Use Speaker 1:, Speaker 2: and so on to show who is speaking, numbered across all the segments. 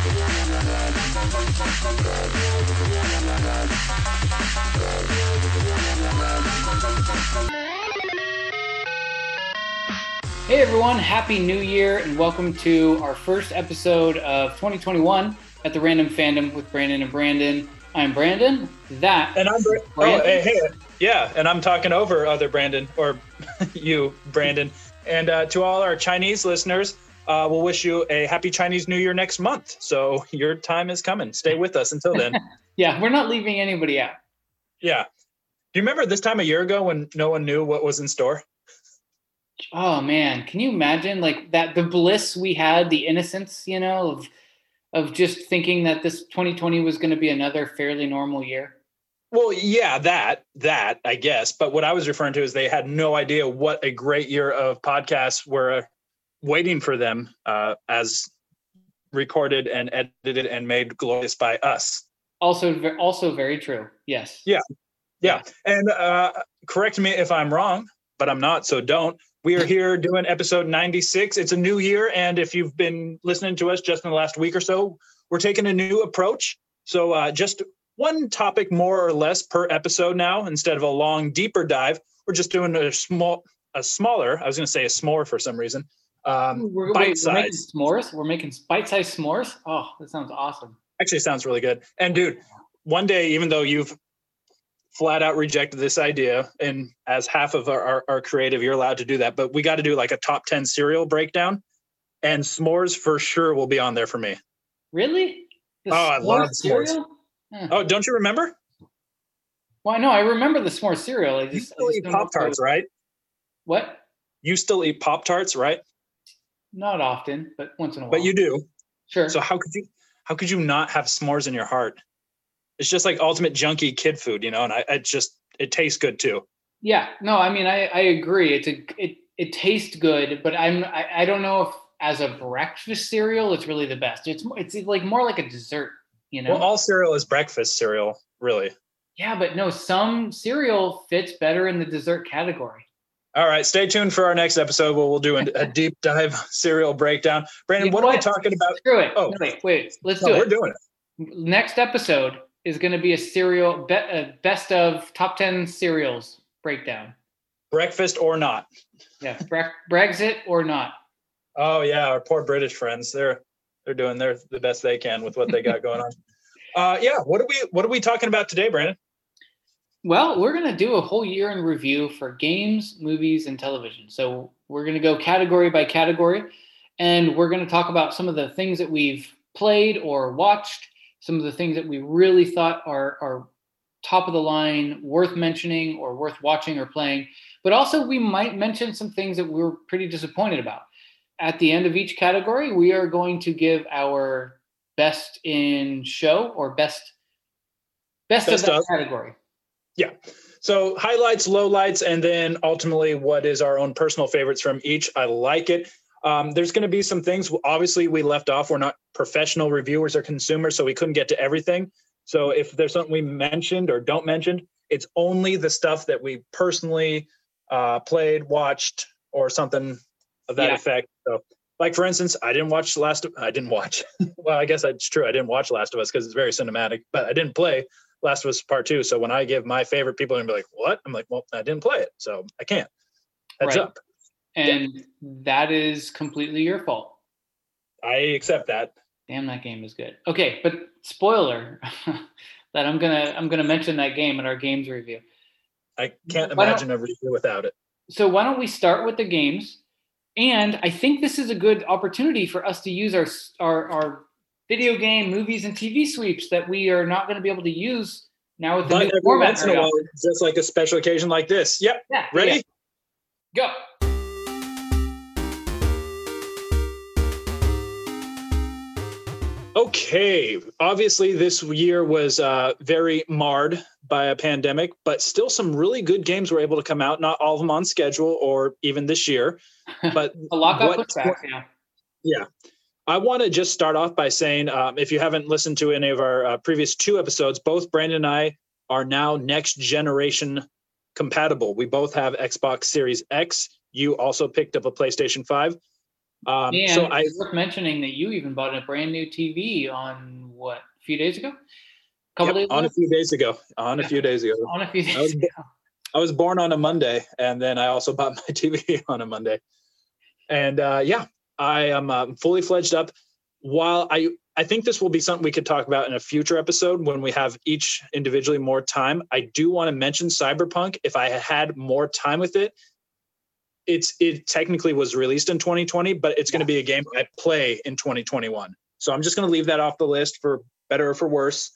Speaker 1: Hey everyone, happy new year and welcome to our first episode of 2021 at the Random Fandom with Brandon and Brandon. I'm Brandon. That
Speaker 2: and I'm Bra- Brandon. Oh, hey, hey, yeah, and I'm talking over other Brandon or you, Brandon. And uh, to all our Chinese listeners, uh, we'll wish you a happy Chinese New Year next month. So your time is coming. Stay with us until then.
Speaker 1: yeah, we're not leaving anybody out.
Speaker 2: Yeah. Do you remember this time a year ago when no one knew what was in store?
Speaker 1: oh man can you imagine like that the bliss we had the innocence you know of of just thinking that this 2020 was going to be another fairly normal year
Speaker 2: well yeah that that i guess but what i was referring to is they had no idea what a great year of podcasts were waiting for them uh, as recorded and edited and made glorious by us
Speaker 1: also also very true yes
Speaker 2: yeah yeah, and uh, correct me if i'm wrong but i'm not so don't we are here doing episode 96. It's a new year. And if you've been listening to us just in the last week or so, we're taking a new approach. So, uh, just one topic more or less per episode now instead of a long, deeper dive. We're just doing a small, a smaller, I was going to say a s'more for some reason. Um,
Speaker 1: we're, bite we're making s'mores. We're making bite sized s'mores. Oh, that sounds awesome.
Speaker 2: Actually, sounds really good. And dude, one day, even though you've flat out rejected this idea. And as half of our, our, our creative, you're allowed to do that. But we got to do like a top 10 cereal breakdown. And s'mores for sure will be on there for me.
Speaker 1: Really?
Speaker 2: The oh, I love s'mores. Huh. Oh, don't you remember?
Speaker 1: Well, no, I remember the s'more cereal. I just,
Speaker 2: you still eat Pop Tarts, right?
Speaker 1: What?
Speaker 2: You still eat Pop Tarts, right?
Speaker 1: Not often, but once in a while.
Speaker 2: But you do.
Speaker 1: Sure.
Speaker 2: So how could you how could you not have s'mores in your heart? it's just like ultimate junky kid food, you know, and I, I just it tastes good too.
Speaker 1: Yeah, no, I mean I, I agree. It's a it it tastes good, but I'm I, I don't know if as a breakfast cereal it's really the best. It's it's like more like a dessert, you know.
Speaker 2: Well, all cereal is breakfast cereal, really.
Speaker 1: Yeah, but no, some cereal fits better in the dessert category.
Speaker 2: All right, stay tuned for our next episode where we'll do a, a deep dive cereal breakdown. Brandon, what, what, are we talking about?
Speaker 1: Screw it. Oh, wait, wait, let's
Speaker 2: no,
Speaker 1: do it.
Speaker 2: We're doing
Speaker 1: it. Next episode, is going to be a cereal be, uh, best of top 10 cereals breakdown.
Speaker 2: Breakfast or not.
Speaker 1: Yeah, bre- Brexit or not.
Speaker 2: Oh yeah, our poor British friends. They're they're doing their the best they can with what they got going on. Uh, yeah, what are we what are we talking about today, Brandon?
Speaker 1: Well, we're going to do a whole year in review for games, movies, and television. So we're going to go category by category, and we're going to talk about some of the things that we've played or watched some of the things that we really thought are, are top of the line, worth mentioning or worth watching or playing. But also, we might mention some things that we are pretty disappointed about. At the end of each category, we are going to give our best in show or best best, best of that of. category.
Speaker 2: Yeah. So highlights, lowlights, and then ultimately what is our own personal favorites from each. I like it. Um, there's going to be some things. Obviously, we left off. We're not professional reviewers or consumers, so we couldn't get to everything. So if there's something we mentioned or don't mention, it's only the stuff that we personally uh, played, watched, or something of that yeah. effect. So, like for instance, I didn't watch the Last. Of, I didn't watch. well, I guess that's true. I didn't watch Last of Us because it's very cinematic, but I didn't play Last of Us Part Two. So when I give my favorite, people are gonna be like, "What?" I'm like, "Well, I didn't play it, so I can't." Heads right. up
Speaker 1: and yeah. that is completely your fault.
Speaker 2: I accept that.
Speaker 1: Damn, that game is good. Okay, but spoiler that I'm gonna I'm gonna mention that game in our games review.
Speaker 2: I can't imagine a review without it.
Speaker 1: So why don't we start with the games? And I think this is a good opportunity for us to use our our, our video game, movies, and TV sweeps that we are not going to be able to use now with the but new format. Once in a while,
Speaker 2: just like a special occasion like this. Yep. Yeah. Ready?
Speaker 1: Yeah. Go.
Speaker 2: Okay, obviously this year was uh, very marred by a pandemic, but still some really good games were able to come out. Not all of them on schedule, or even this year, but
Speaker 1: a lot got put back. Yeah,
Speaker 2: yeah. I want to just start off by saying, um, if you haven't listened to any of our uh, previous two episodes, both Brandon and I are now next generation compatible. We both have Xbox Series X. You also picked up a PlayStation Five.
Speaker 1: Um, and so I worth mentioning that you even bought a brand new TV on what a few days ago, a
Speaker 2: couple yep, days on ago? a few days ago, on a few days ago,
Speaker 1: on a few days I was, ago.
Speaker 2: I was born on a Monday, and then I also bought my TV on a Monday, and uh, yeah, I am um, fully fledged up. While I I think this will be something we could talk about in a future episode when we have each individually more time. I do want to mention Cyberpunk. If I had more time with it, it's it technically was released in 2020, but it's going to be a game I play in 2021. So I'm just going to leave that off the list for better or for worse.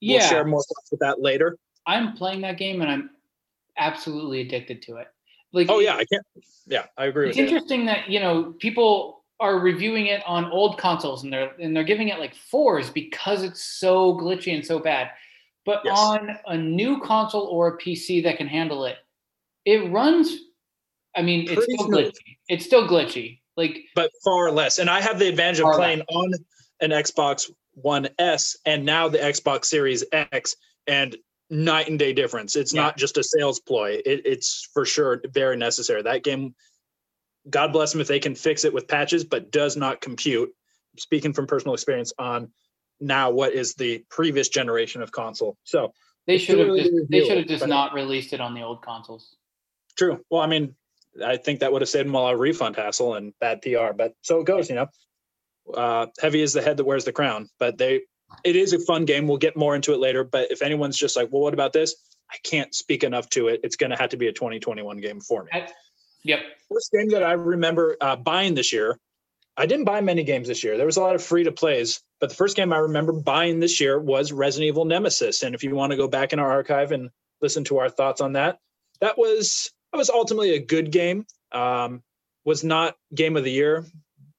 Speaker 2: Yeah. We'll share more thoughts with that later.
Speaker 1: I'm playing that game and I'm absolutely addicted to it.
Speaker 2: Like, oh yeah, I can't. Yeah, I agree.
Speaker 1: It's interesting you. that you know people are reviewing it on old consoles and they're and they're giving it like fours because it's so glitchy and so bad. But yes. on a new console or a PC that can handle it, it runs I mean, it's still glitchy. It's still glitchy. Like,
Speaker 2: but far less. And I have the advantage of playing less. on an Xbox One S and now the Xbox Series X, and night and day difference. It's yeah. not just a sales ploy. It, it's for sure very necessary. That game, God bless them if they can fix it with patches, but does not compute. Speaking from personal experience on now what is the previous generation of console. So
Speaker 1: they should have just, they should have just not released it on the old consoles.
Speaker 2: True. Well, I mean, I think that would have saved them a lot of refund hassle and bad PR. But so it goes, you know. Uh, heavy is the head that wears the crown. But they, it is a fun game. We'll get more into it later. But if anyone's just like, well, what about this? I can't speak enough to it. It's going to have to be a 2021 game for me. I,
Speaker 1: yep.
Speaker 2: First game that I remember uh, buying this year. I didn't buy many games this year. There was a lot of free to plays, but the first game I remember buying this year was Resident Evil Nemesis. And if you want to go back in our archive and listen to our thoughts on that, that was that was ultimately a good game. Um, was not game of the year.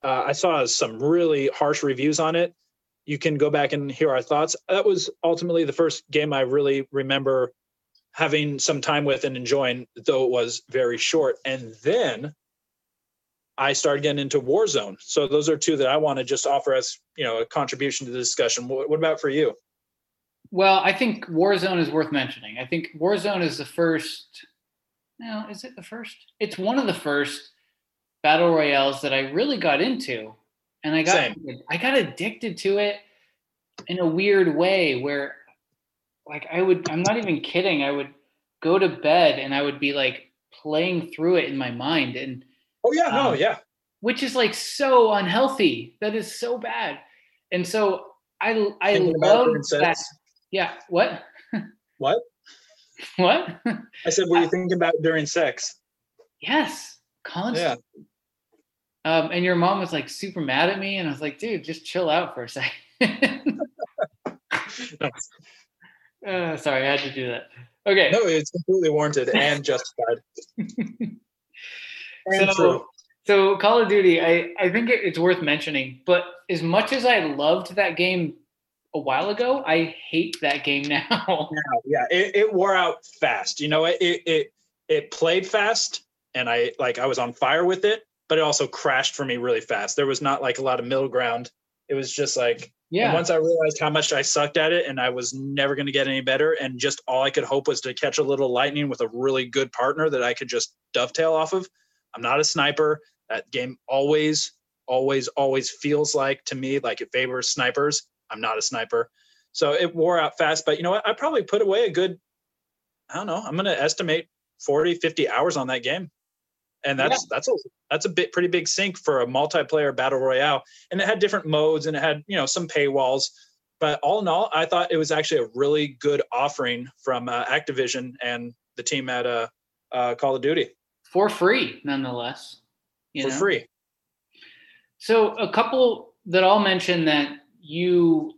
Speaker 2: Uh, I saw some really harsh reviews on it. You can go back and hear our thoughts. That was ultimately the first game I really remember having some time with and enjoying, though it was very short. And then I started getting into Warzone. So those are two that I want to just offer as you know a contribution to the discussion. What, what about for you?
Speaker 1: Well, I think Warzone is worth mentioning. I think Warzone is the first now, is it the first? It's one of the first battle royales that I really got into, and I got Same. I got addicted to it in a weird way where, like, I would I'm not even kidding. I would go to bed and I would be like playing through it in my mind and
Speaker 2: oh yeah no um, yeah
Speaker 1: which is like so unhealthy that is so bad and so i i love that yeah what
Speaker 2: what
Speaker 1: What?
Speaker 2: I said, were you thinking about during sex?
Speaker 1: Yes, constantly. Yeah. Um, and your mom was like super mad at me, and I was like, dude, just chill out for a second. uh, sorry, I had to do that. Okay.
Speaker 2: No, it's completely warranted and justified.
Speaker 1: and so, true. so Call of Duty, I, I think it, it's worth mentioning, but as much as I loved that game a while ago. I hate that game now.
Speaker 2: yeah, it, it wore out fast. You know, it, it it played fast, and I like I was on fire with it, but it also crashed for me really fast. There was not like a lot of middle ground. It was just like yeah. once I realized how much I sucked at it, and I was never going to get any better, and just all I could hope was to catch a little lightning with a really good partner that I could just dovetail off of. I'm not a sniper. That game always, always, always feels like to me like it favors snipers I'm not a sniper. So it wore out fast, but you know what? I probably put away a good, I don't know, I'm going to estimate 40, 50 hours on that game. And that's, yeah. that's a, that's a bit pretty big sink for a multiplayer battle royale. And it had different modes and it had, you know, some paywalls, but all in all, I thought it was actually a really good offering from uh, Activision and the team at uh, uh, Call of Duty
Speaker 1: for free, nonetheless.
Speaker 2: for know? free.
Speaker 1: So a couple that I'll mention that you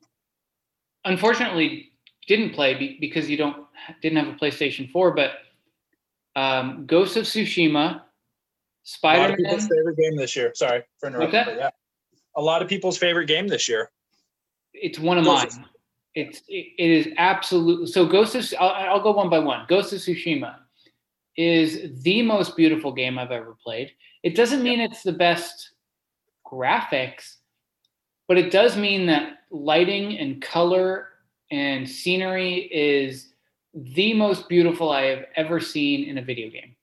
Speaker 1: unfortunately didn't play because you don't didn't have a PlayStation 4, but um, Ghost of Tsushima, Spider Man.
Speaker 2: people's favorite game this year. Sorry for interrupting. Okay. Yeah, a lot of people's favorite game this year.
Speaker 1: It's one of Ghost mine. Of- it's it, it is absolutely so. Ghost of I'll, I'll go one by one. Ghost of Tsushima is the most beautiful game I've ever played. It doesn't mean it's the best graphics, but it does mean that lighting and color and scenery is the most beautiful I have ever seen in a video game.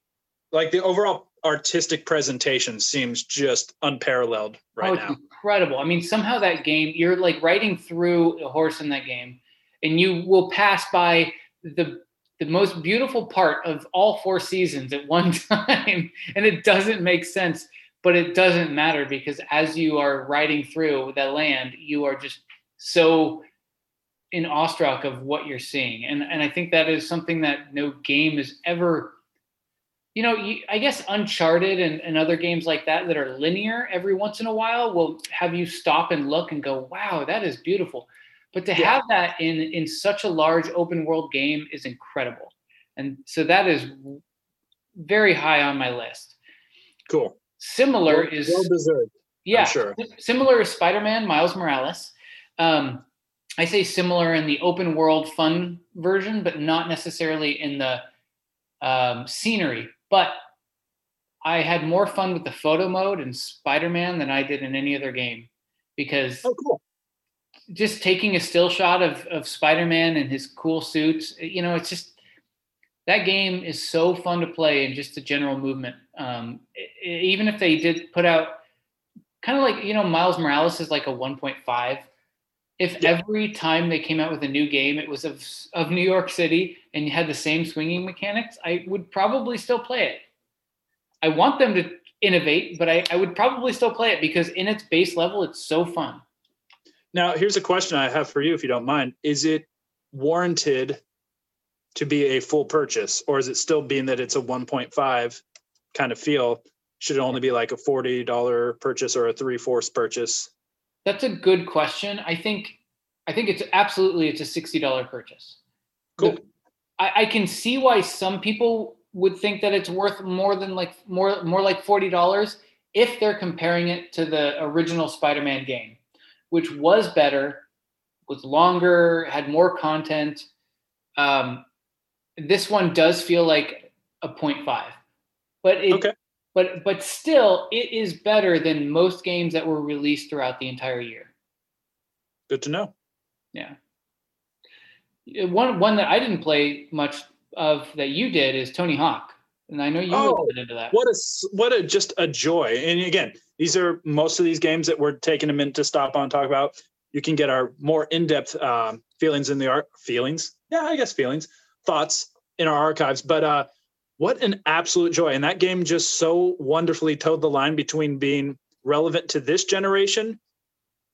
Speaker 2: Like the overall artistic presentation seems just unparalleled right
Speaker 1: oh,
Speaker 2: now.
Speaker 1: Incredible. I mean, somehow that game, you're like riding through a horse in that game, and you will pass by the the most beautiful part of all four seasons at one time, and it doesn't make sense, but it doesn't matter because as you are riding through that land, you are just so in awestruck of what you're seeing, and and I think that is something that no game is ever you know, you, I guess Uncharted and, and other games like that that are linear every once in a while will have you stop and look and go, wow, that is beautiful. But to yeah. have that in in such a large open world game is incredible. And so that is very high on my list.
Speaker 2: Cool.
Speaker 1: Similar well, is
Speaker 2: well deserved.
Speaker 1: Yeah, sure. Similar is Spider-Man Miles Morales. Um, I say similar in the open world fun version, but not necessarily in the um, scenery but I had more fun with the photo mode in Spider Man than I did in any other game because
Speaker 2: oh, cool.
Speaker 1: just taking a still shot of, of Spider Man and his cool suits, you know, it's just that game is so fun to play and just the general movement. Um, it, even if they did put out kind of like, you know, Miles Morales is like a 1.5 if yeah. every time they came out with a new game it was of of New York City and you had the same swinging mechanics, I would probably still play it. I want them to innovate, but I, I would probably still play it because in its base level, it's so fun.
Speaker 2: Now, here's a question I have for you, if you don't mind. Is it warranted to be a full purchase, or is it still being that it's a 1.5 kind of feel? Should it only be like a $40 purchase or a three fourths purchase?
Speaker 1: That's a good question. I think I think it's absolutely it's a sixty dollar purchase.
Speaker 2: Cool.
Speaker 1: I, I can see why some people would think that it's worth more than like more more like forty dollars if they're comparing it to the original Spider-Man game, which was better, was longer, had more content. Um, this one does feel like a 0.5, but it,
Speaker 2: okay
Speaker 1: but but still it is better than most games that were released throughout the entire year.
Speaker 2: Good to know.
Speaker 1: Yeah. One one that i didn't play much of that you did is tony hawk and i know you oh, were into that.
Speaker 2: what a what a just a joy. And again these are most of these games that we're taking a minute to stop on and talk about. You can get our more in-depth um, feelings in the art feelings? Yeah i guess feelings thoughts in our archives. But uh what an absolute joy. And that game just so wonderfully towed the line between being relevant to this generation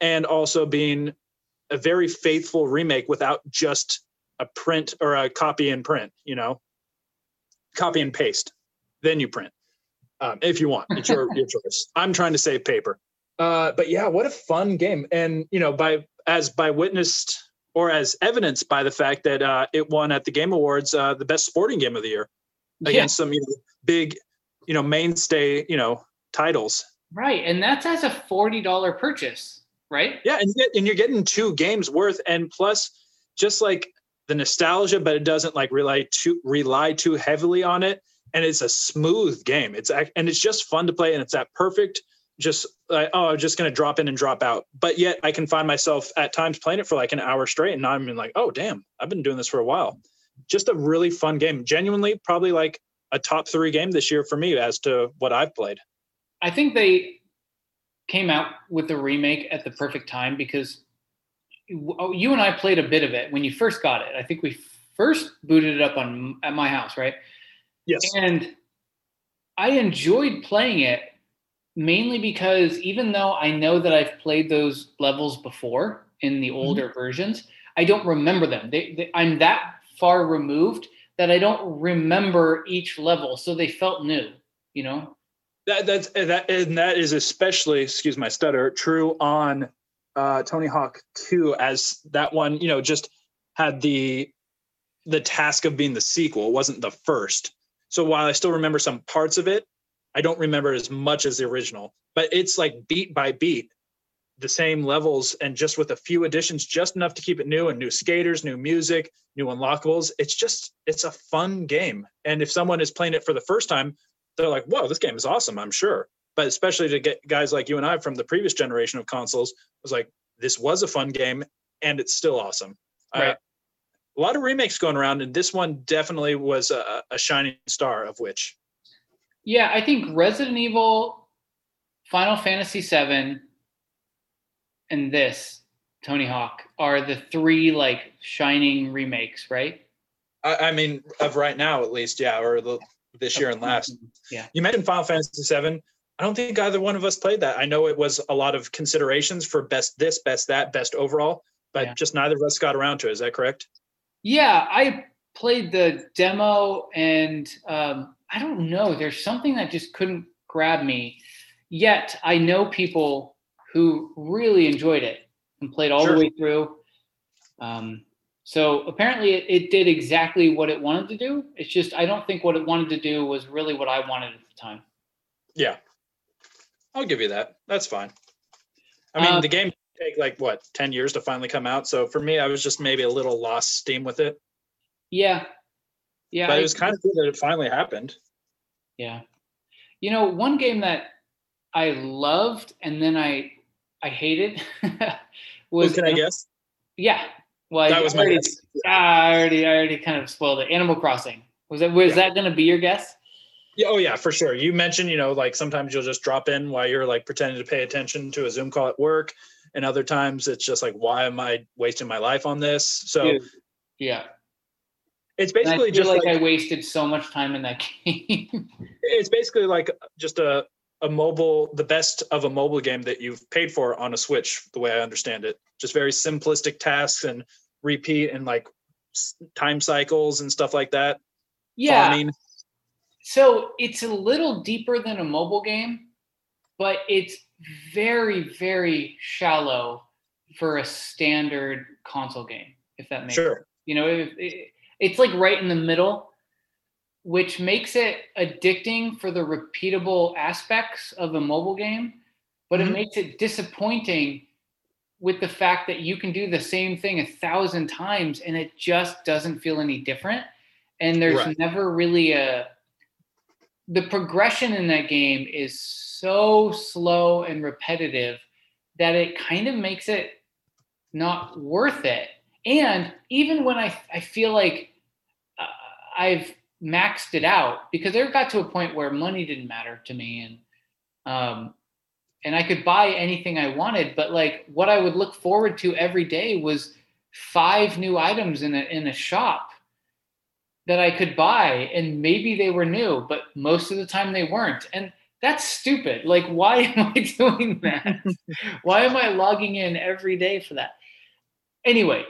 Speaker 2: and also being a very faithful remake without just a print or a copy and print, you know, copy and paste, then you print. Um, if you want, it's your, your choice. I'm trying to save paper. Uh, but yeah, what a fun game. And, you know, by, as by witnessed or as evidenced by the fact that uh, it won at the Game Awards, uh, the best sporting game of the year against yeah. some you know, big, you know, mainstay, you know, titles.
Speaker 1: Right, and that's as a forty dollar purchase, right?
Speaker 2: Yeah, and and you're getting two games worth, and plus, just like the nostalgia, but it doesn't like rely too rely too heavily on it, and it's a smooth game. It's and it's just fun to play, and it's that perfect. Just like oh, I'm just gonna drop in and drop out, but yet I can find myself at times playing it for like an hour straight, and I'm like, oh damn, I've been doing this for a while just a really fun game. Genuinely, probably like a top three game this year for me as to what I've played.
Speaker 1: I think they came out with the remake at the perfect time because you and I played a bit of it when you first got it. I think we first booted it up on at my house, right?
Speaker 2: Yes.
Speaker 1: And I enjoyed playing it mainly because even though I know that I've played those levels before in the mm-hmm. older mm-hmm. versions, I don't remember them. They, they, I'm that far removed that I don't remember each level, so they felt new. You know.
Speaker 2: That that's that and that is especially excuse my stutter true on uh, Tony Hawk 2 as that one you know just had the the task of being the sequel wasn't the first so while I still remember some parts of it I don't remember as much as the original but it's like beat by beat the same levels and just with a few additions just enough to keep it new and new skaters new music new unlockables. It's just it's a fun game. And if someone is playing it for the first time they're like whoa this game is awesome i'm sure. But especially to get guys like you and i from the previous generation of consoles was like this was a fun game and it's still awesome. Right. Uh, a lot of remakes going around and this one definitely was a, a shining star of which
Speaker 1: Yeah, I think Resident Evil, Final Fantasy VII, and this Tony Hawk are the three like shining remakes, right?
Speaker 2: I, I mean, of right now at least, yeah, or the this year and last.
Speaker 1: Yeah.
Speaker 2: You mentioned Final Fantasy VII. I don't think either one of us played that. I know it was a lot of considerations for best this, best that, best overall, but
Speaker 1: Yeah.
Speaker 2: just neither of us got around to it. Is that correct?
Speaker 1: Yeah, I played the demo and um, I don't know. There's something that just couldn't grab me. Yet I know people who really enjoyed it and played all
Speaker 2: Sure.
Speaker 1: the way through. Um, so apparently it, it did exactly what it wanted to do. It's just I don't think what it wanted to do was really what I wanted at the time.
Speaker 2: Yeah. I'll give you that. That's fine. I mean,
Speaker 1: Um,
Speaker 2: the game take like what, 10 years to finally come out. So for me, I was just maybe a little lost steam with it.
Speaker 1: Yeah, yeah.
Speaker 2: But
Speaker 1: I-
Speaker 2: it was kind of good that it finally happened.
Speaker 1: Yeah. You know, one game that I loved and then I I hated was
Speaker 2: Was, can I guess?
Speaker 1: Yeah. Well,
Speaker 2: That
Speaker 1: I
Speaker 2: was my
Speaker 1: already,
Speaker 2: guess.
Speaker 1: I already I already kind of spoiled it. Animal Crossing. Was that was
Speaker 2: Yeah.
Speaker 1: that going to be your guess?
Speaker 2: Yeah, oh yeah, for sure. You mentioned, you know, like sometimes you'll just drop in while you're like pretending to pay attention to a Zoom call at work, and other times it's just like, why am I wasting my life on this? So
Speaker 1: Dude, yeah.
Speaker 2: it's basically
Speaker 1: feel
Speaker 2: just
Speaker 1: like,
Speaker 2: like,
Speaker 1: I wasted so much time in that game.
Speaker 2: it's basically like just a a mobile, the best of a mobile game that you've paid for on a Switch, the way I understand it. Just very simplistic tasks and repeat and like time cycles and stuff like that.
Speaker 1: yeah.
Speaker 2: Farming.
Speaker 1: So it's a little deeper than a mobile game, but it's very very shallow for a standard console game. If that makes
Speaker 2: Sure.
Speaker 1: You know, it, it, it's like right in the middle, which makes it addicting for the repeatable aspects of a mobile game, but
Speaker 2: Mhm.
Speaker 1: it makes it disappointing with the fact that you can do the same thing a thousand times and it just doesn't feel any different. And there's
Speaker 2: Right.
Speaker 1: never really a the progression in that game is so slow and repetitive that it kind of makes it not worth it. And even when I, I feel like uh, I've maxed it out, because there got to a point where money didn't matter to me, and um, and I could buy anything I wanted, but like what I would look forward to every day was five new items in a in a shop that I could buy, and maybe they were new, but most of the time they weren't, and that's stupid. Like, why am I doing that? why am I logging in every day for that? Anyway,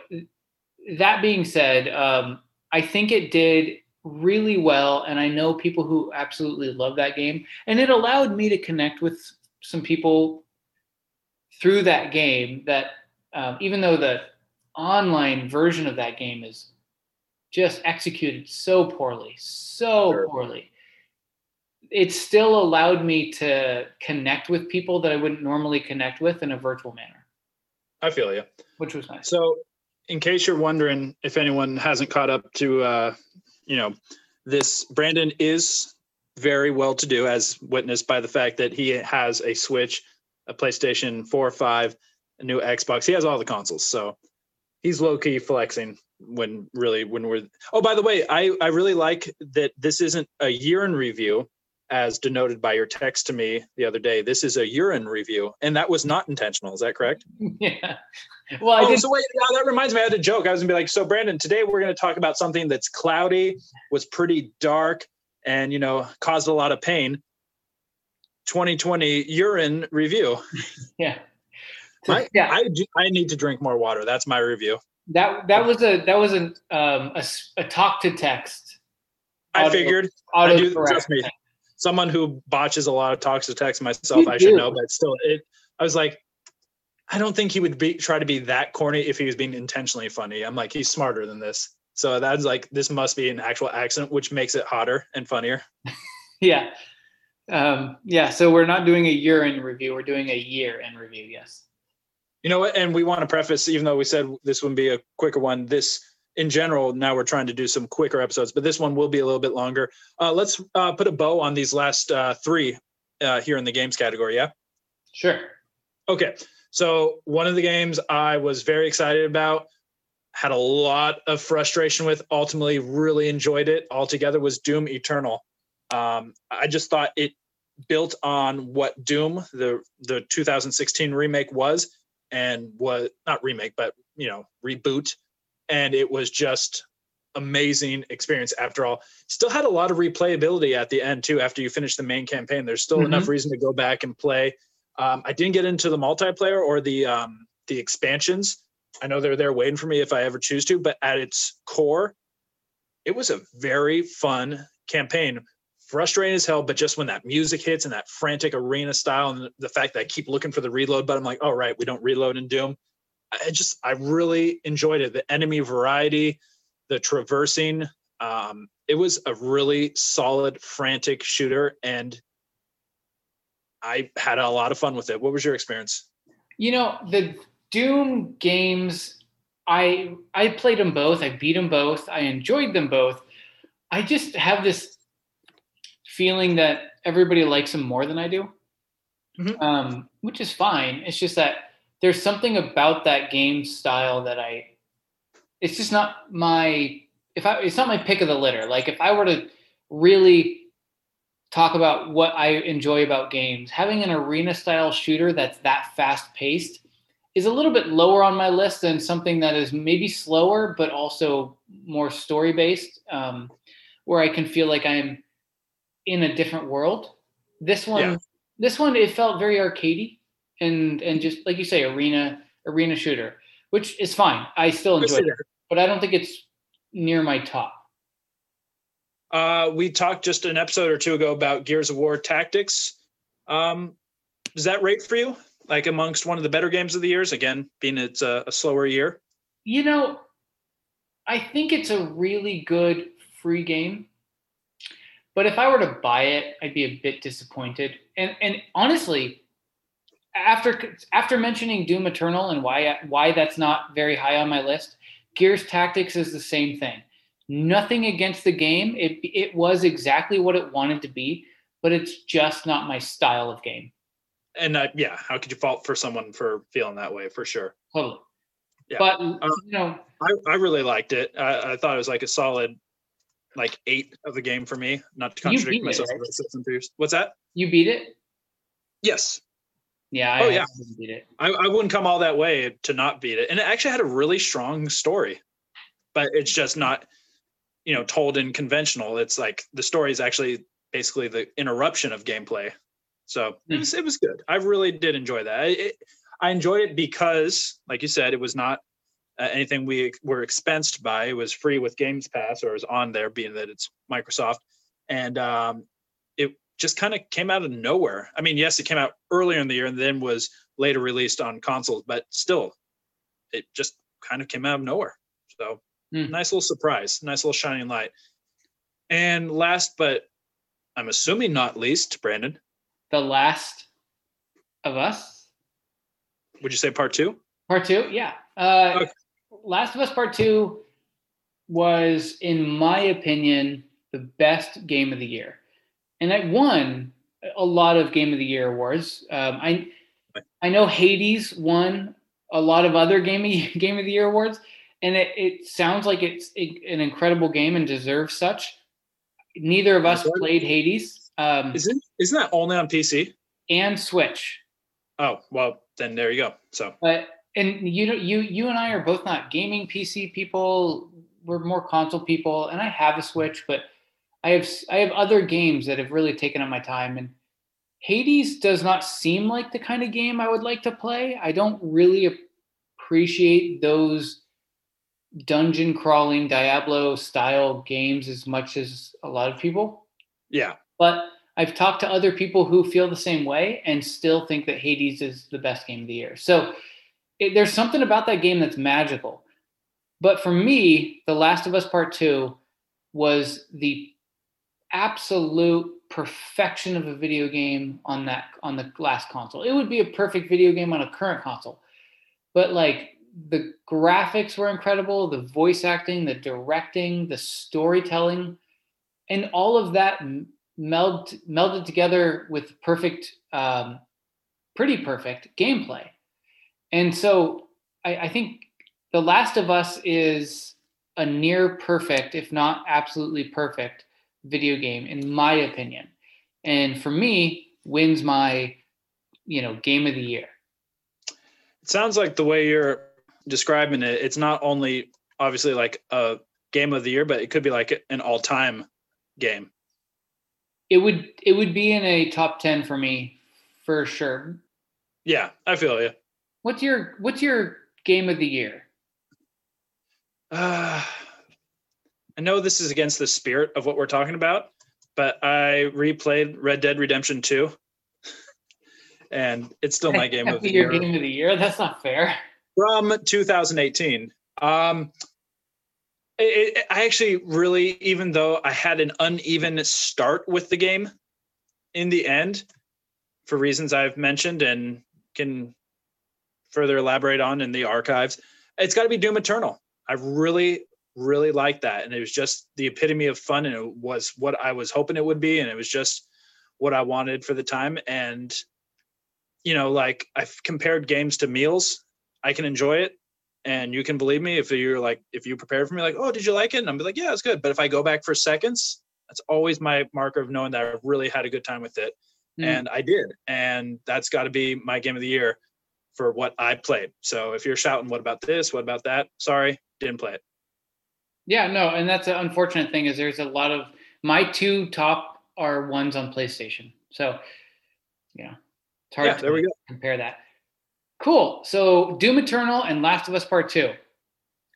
Speaker 1: that being said, um, I think it did really well, and I know people who absolutely love that game, and it allowed me to connect with some people through that game. That um, even though the online version of that game is just executed so poorly, so
Speaker 2: Sure.
Speaker 1: poorly, it still allowed me to connect with people that I wouldn't normally connect with in a virtual manner,
Speaker 2: I feel you.
Speaker 1: which was nice.
Speaker 2: So, in case you're wondering if anyone hasn't caught up to, uh, you know, this, Brandon is very well to do, as witnessed by the fact that he has a Switch, a PlayStation 4 or 5, a new Xbox. He has all the consoles. So, he's low key flexing when really, when we're. Oh, by the way, I, I really like that this isn't a year in review. As denoted by your text to me the other day, this is a urine review, and that was not intentional. Is that correct?
Speaker 1: yeah. Well, I
Speaker 2: oh, so wait, now that reminds me, I had a joke. I was gonna be like, so Brandon, today we're gonna talk about something that's cloudy, was pretty dark, and you know, caused a lot of pain. 2020 urine review.
Speaker 1: yeah.
Speaker 2: I,
Speaker 1: yeah.
Speaker 2: I, I need to drink more water. That's my review.
Speaker 1: that that was a that was an um a, a talk to text.
Speaker 2: I
Speaker 1: Auto-
Speaker 2: figured. I do. Trust me. Someone who botches a lot of talks to text myself,
Speaker 1: You
Speaker 2: I should know, but still, it. I was like, I don't think he would be try to be that corny if he was being intentionally funny. I'm like, he's smarter than this. So that's like, this must be an actual accident, which makes it hotter and funnier.
Speaker 1: Yeah. Um, yeah. So we're not doing a year in review. We're doing a year in review. Yes.
Speaker 2: You know what? And we want to preface, even though we said this wouldn't be a quicker one, this in general, now we're trying to do some quicker episodes, but this one will be a little bit longer. Uh, let's uh, put a bow on these last uh, three uh, here in the games category. Yeah.
Speaker 1: Sure.
Speaker 2: Okay. So one of the games I was very excited about, had a lot of frustration with, ultimately really enjoyed it altogether was Doom Eternal. Um, I just thought it built on what Doom, the the 2016 remake was, and was not remake, but you know reboot, and it was just amazing experience after all. Still had a lot of replayability at the end too after you finish the main campaign. There's still mm-hmm. enough reason to go back and play. Um, i didn't get into the multiplayer or the um, the expansions. I know they're there waiting for me if i ever choose to but at its core it was a very fun campaign. Frustrating as hell but just when that music hits and that frantic arena style and the fact that i keep looking for the reload but i'm like oh right we don't reload in doom i just i really enjoyed it the enemy variety the traversing. Um, it was a really solid, frantic shooter, and I had a lot of fun with it. What was your experience?
Speaker 1: You know, the Doom games, I I played them both. I beat them both. I enjoyed them both. I just have this feeling that everybody likes them more than I do, mm-hmm. um, which is fine. It's just that there's something about that game style that I it's just not my if I it's not my pick of the litter. Like if I were to really talk about what I enjoy about games, having an arena style shooter that's that fast paced is a little bit lower on my list than something that is maybe slower but also more story based, um, where I can feel like I'm in a different world. This one, yeah. this one, it felt very arcadey and and just like you say, arena arena shooter, which is fine. I still enjoy it but I don't think it's near my top.
Speaker 2: Uh, we talked just an episode or two ago about Gears of War Tactics. Um, does that rate for you? Like amongst one of the better games of the years? Again, being it's a, a slower year.
Speaker 1: You know, I think it's a really good free game. But if I were to buy it, I'd be a bit disappointed. And and honestly, after after mentioning Doom Eternal and why why that's not very high on my list, Gears Tactics is the same thing. Nothing against the game. It it was exactly what it wanted to be, but it's just not my style of game.
Speaker 2: And uh, yeah, how could you fault for someone for feeling that way? For sure.
Speaker 1: Totally. Yeah. But uh, you know,
Speaker 2: I, I really liked it. I, I thought it was like a solid like eight of the game for me. Not to contradict myself. It, right? What's that?
Speaker 1: You beat it.
Speaker 2: Yes.
Speaker 1: Yeah. I
Speaker 2: oh yeah. Beat it. I, I wouldn't come all that way to not beat it, and it actually had a really strong story, but it's just not, you know, told in conventional. It's like the story is actually basically the interruption of gameplay. So it, hmm. was, it was good. I really did enjoy that. It, I enjoyed it because, like you said, it was not uh, anything we were expensed by. It was free with Games Pass, or it was on there, being that it's Microsoft, and um, it just kind of came out of nowhere. I mean, yes, it came out earlier in the year and then was later released on consoles, but still, it just kind of came out of nowhere. So, mm. nice little surprise, nice little shining light. And last, but I'm assuming not least, Brandon.
Speaker 1: The last of us.
Speaker 2: Would you say part two?
Speaker 1: Part two, yeah. Uh, okay. Last of Us Part Two was, in my opinion, the best game of the year and it won a lot of Game of the Year awards. Um, I I know Hades won a lot of other Game of, Game of the Year awards, and it, it sounds like it's an incredible game and deserves such. Neither of us played Hades. Um,
Speaker 2: isn't isn't that only on PC
Speaker 1: and Switch?
Speaker 2: Oh well, then there you go. So,
Speaker 1: but and you know you you and I are both not gaming PC people. We're more console people, and I have a Switch, but I have I have other games that have really taken up my time and Hades does not seem like the kind of game I would like to play. I don't really appreciate those dungeon crawling Diablo style games as much as a lot of people.
Speaker 2: Yeah.
Speaker 1: But I've talked to other people who feel the same way and still think that Hades is the best game of the year. So it, there's something about that game that's magical. But for me, The Last of Us Part 2 was the absolute perfection of a video game on that on the last console. It would be a perfect video game on a current console. But like the graphics were incredible, the voice acting, the directing, the storytelling, and all of that meld melded together with perfect, um, pretty perfect gameplay. And so I, I think The Last of Us is a near perfect, if not absolutely perfect, video game, in my opinion. And for me, wins my, you know, game of the year.
Speaker 2: It sounds like the way you're describing it, it's not only obviously like a game of the year, but it could be like an all time game.
Speaker 1: It would it would be in a top ten for me for sure.
Speaker 2: Yeah, I feel you.
Speaker 1: What's your what's your game of the year?
Speaker 2: Uh, I know this is against the spirit of what we're talking about, but I replayed Red Dead Redemption 2. and it's still my game of the year.
Speaker 1: game of the year. That's not fair.
Speaker 2: From 2018. Um it, it, I actually really, even though I had an uneven start with the game in the end, for reasons I've mentioned and can further elaborate on in the archives, it's got to be Doom Eternal. I really, really like that. And it was just the epitome of fun. And it was what I was hoping it would be. And it was just what I wanted for the time. And, you know, like I've compared games to meals. I can enjoy it. And you can believe me if you're like, if you prepare for me, like, oh, did you like it? And I'm like, yeah, it's good. But if I go back for seconds, that's always my marker of knowing that I really had a good time with it. Mm. And I did. And that's got to be my game of the year for what I played. So if you're shouting, what about this? What about that? Sorry, didn't play it.
Speaker 1: Yeah, no, and that's an unfortunate thing is there's a lot of my two top are ones on PlayStation. So yeah, it's hard
Speaker 2: yeah,
Speaker 1: to
Speaker 2: there we go.
Speaker 1: compare that. Cool. So Doom Eternal and Last of Us Part 2.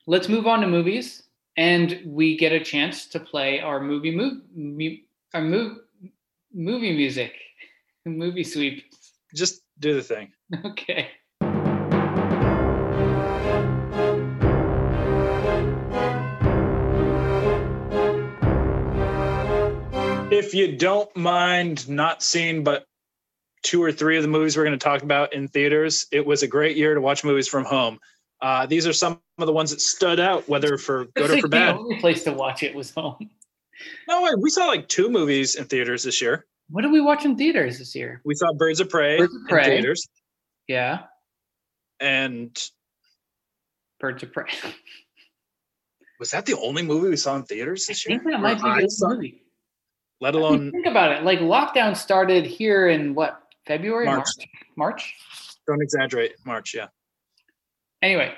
Speaker 1: Let's move on to movies and we get a chance to play our movie move our move, movie music movie sweep.
Speaker 2: Just do the thing.
Speaker 1: Okay.
Speaker 2: If you don't mind not seeing but two or three of the movies we're going to talk about in theaters, it was a great year to watch movies from home. Uh, these are some of the ones that stood out, whether for good or for bad.
Speaker 1: The only place to watch it was home.
Speaker 2: No, we saw like two movies in theaters this year.
Speaker 1: What did we watch in theaters this year?
Speaker 2: We saw Birds of Prey, Birds of Prey. in theaters.
Speaker 1: Yeah.
Speaker 2: And
Speaker 1: Birds of Prey.
Speaker 2: was that the only movie we saw in theaters this
Speaker 1: I
Speaker 2: year?
Speaker 1: I think that might be the only movie
Speaker 2: let alone
Speaker 1: think about it. Like lockdown started here in what February, March, March. March?
Speaker 2: Don't exaggerate. March, yeah.
Speaker 1: Anyway,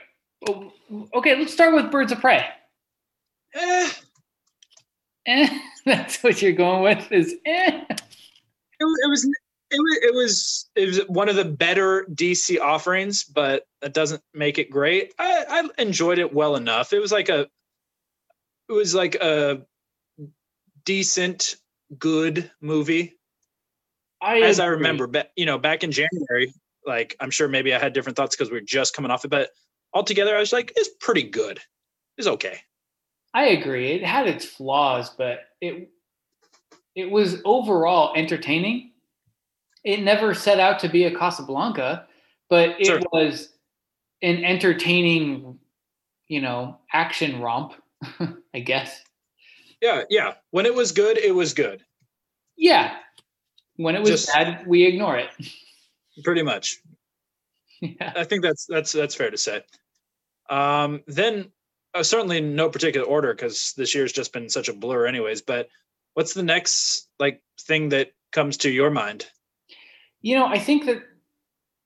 Speaker 1: okay, let's start with Birds of Prey.
Speaker 2: Eh.
Speaker 1: Eh, that's what you're going with. Is eh.
Speaker 2: It, it was it was it was it was one of the better DC offerings, but that doesn't make it great. I, I enjoyed it well enough. It was like a it was like a decent good movie. I as I remember, but you know, back in January, like I'm sure maybe I had different thoughts because we are just coming off it, but altogether, I was like, it's pretty good. It's okay.
Speaker 1: I agree. It had its flaws, but it it was overall entertaining. It never set out to be a Casablanca, but it Certainly. was an entertaining, you know, action romp, I guess.
Speaker 2: Yeah, yeah. When it was good, it was good.
Speaker 1: Yeah. When it was Just, bad, we ignore it.
Speaker 2: Pretty much. Yeah. I think that's that's that's fair to say. Um, then uh, certainly no particular order because this year's just been such a blur, anyways. But what's the next like thing that comes to your mind?
Speaker 1: You know, I think that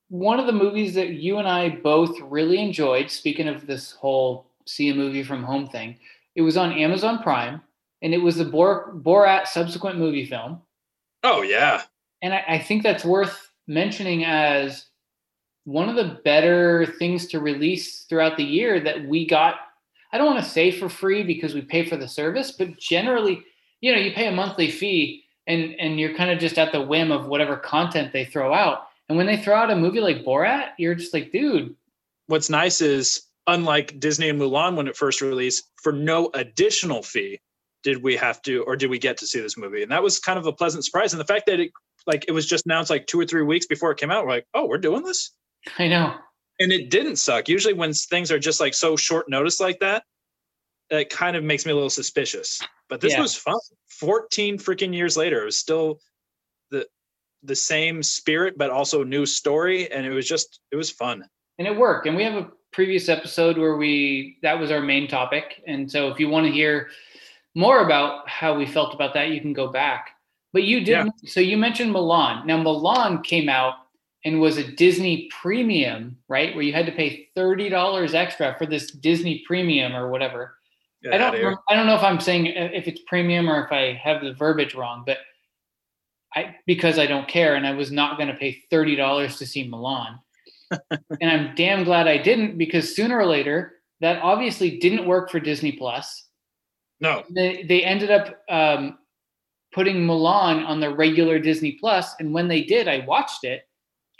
Speaker 1: one of the movies that you and I both really enjoyed. Speaking of this whole see a movie from home thing, it was on Amazon Prime and it was the Bor- Borat subsequent movie film.
Speaker 2: Oh yeah,
Speaker 1: and I, I think that's worth mentioning as one of the better things to release throughout the year that we got. I don't want to say for free because we pay for the service, but generally, you know, you pay a monthly fee and and you're kind of just at the whim of whatever content they throw out. And when they throw out a movie like Borat, you're just like, dude.
Speaker 2: What's nice is unlike Disney and Mulan when it first released, for no additional fee, did we have to or did we get to see this movie? And that was kind of a pleasant surprise. And the fact that it like it was just announced like two or three weeks before it came out, we're like, oh, we're doing this.
Speaker 1: I know.
Speaker 2: And it didn't suck. Usually when things are just like so short notice like that, it kind of makes me a little suspicious. But this yeah. was fun. 14 freaking years later, it was still the the same spirit, but also new story. And it was just it was fun.
Speaker 1: And it worked. And we have a previous episode where we that was our main topic. And so if you want to hear more about how we felt about that, you can go back. But you did.
Speaker 2: Yeah.
Speaker 1: So you mentioned Mulan. Now Mulan came out and was a Disney premium, right? Where you had to pay thirty dollars extra for this Disney premium or whatever.
Speaker 2: Get
Speaker 1: I don't. I don't know if I'm saying uh, if it's premium or if I have the verbiage wrong, but I because I don't care, and I was not going to pay thirty dollars to see Mulan, and I'm damn glad I didn't because sooner or later that obviously didn't work for Disney Plus.
Speaker 2: No,
Speaker 1: They they ended up um, putting Mulan on the regular Disney Plus, and when they did, I watched it,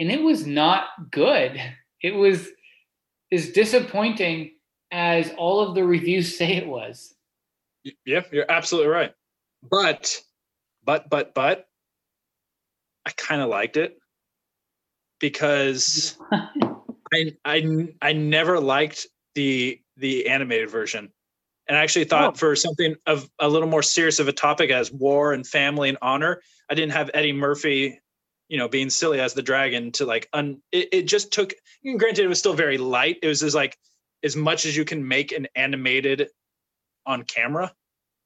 Speaker 1: and it was not good. It was as disappointing as all of the reviews say it was.
Speaker 2: Yeah, you're absolutely right. But, but, but, but, I kind of liked it because I, I, I never liked the the animated version, and I actually thought
Speaker 1: Oh.
Speaker 2: for something of a little more serious of a topic as war and family and honor, I didn't have Eddie Murphy, you know, being silly as the dragon to like un. It, it just took. Granted, it was still very light. It was just like as much as you can make an animated on camera.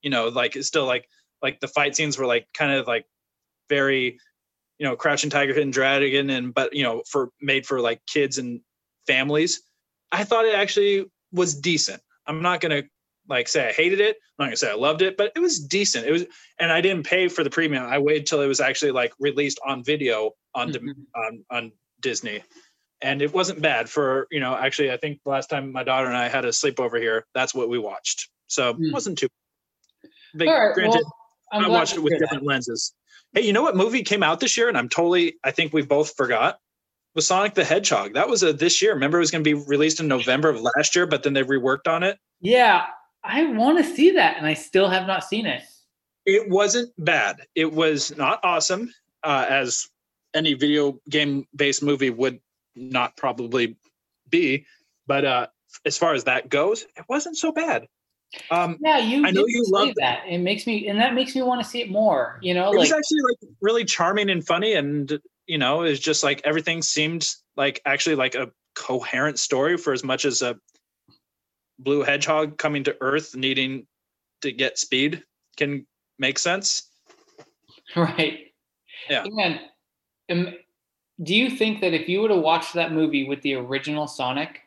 Speaker 2: You know, like it's still like like the fight scenes were like kind of like very, you know, crouching tiger, hidden dragon, and but you know, for made for like kids and families. I thought it actually was decent. I'm not gonna like say I hated it. I'm not gonna say I loved it, but it was decent. It was, and I didn't pay for the premium. I waited till it was actually like released on video on
Speaker 1: Mhm.
Speaker 2: on on Disney, and it wasn't bad for you know. Actually, I think the last time my daughter and I had a sleepover here, that's what we watched. So it
Speaker 1: Hmm.
Speaker 2: wasn't too. Big,
Speaker 1: right,
Speaker 2: granted,
Speaker 1: well,
Speaker 2: I watched it with
Speaker 1: hear that.
Speaker 2: different lenses. Hey, you know what movie came out this year, and I'm totally. I think we've both forgot. Was Sonic the Hedgehog? That was a this year. Remember, it was going to be released in November of last year, but then they reworked on it.
Speaker 1: Yeah, I want to see that, and I still have not seen it.
Speaker 2: It wasn't bad. It was not awesome, uh, as any video game based movie would not probably be. But uh, as far as that goes, it wasn't so bad. Um,
Speaker 1: Yeah, you.
Speaker 2: I know you love
Speaker 1: that. It makes me, and that makes me want to see it more. You know,
Speaker 2: it was actually like really charming and funny and you know it's just like everything seemed like actually like a coherent story for as much as a blue hedgehog coming to earth needing to get speed can make sense
Speaker 1: right.
Speaker 2: Yeah.
Speaker 1: And um, do you think that if you were to watch that movie with the original Sonic,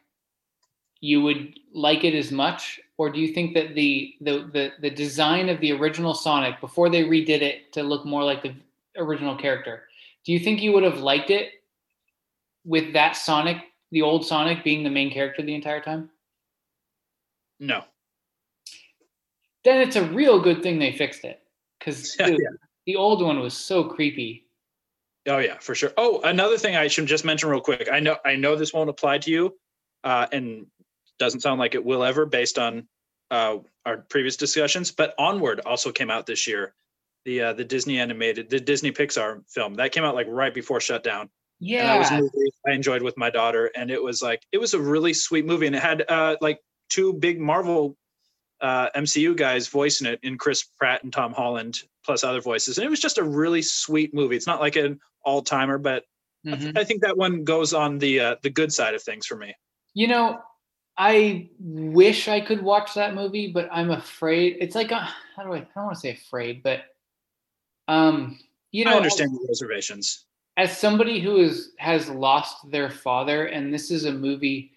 Speaker 1: you would like it as much, or do you think that the the the, the design of the original Sonic before they redid it to look more like the original character, do you think you would have liked it with that Sonic, the old Sonic, being the main character the entire time?
Speaker 2: No
Speaker 1: Then it's a real good thing they fixed it because
Speaker 2: Yeah, yeah.
Speaker 1: the old one was so creepy.
Speaker 2: oh yeah for sure oh another thing i should just mention real quick i know i know this won't apply to you uh, and doesn't sound like it will ever based on uh, our previous discussions but onward also came out this year the uh, the disney animated the disney pixar film that came out like right before shutdown
Speaker 1: Yeah.
Speaker 2: and that was a movie I enjoyed with my daughter, and it was like it was a really sweet movie, and it had uh, like two big Marvel uh, MCU guys voicing it in Chris Pratt and Tom Holland, plus other voices, and it was just a really sweet movie. It's not like an all timer, but I, th-. I think that one goes on the uh, the good side of things for me.
Speaker 1: You know, I wish I could watch that movie, but I'm afraid. It's like a, how do I? I don't want to say afraid, but um, you know,
Speaker 2: I understand your reservations.
Speaker 1: As, as somebody who is has lost their father, and this is a movie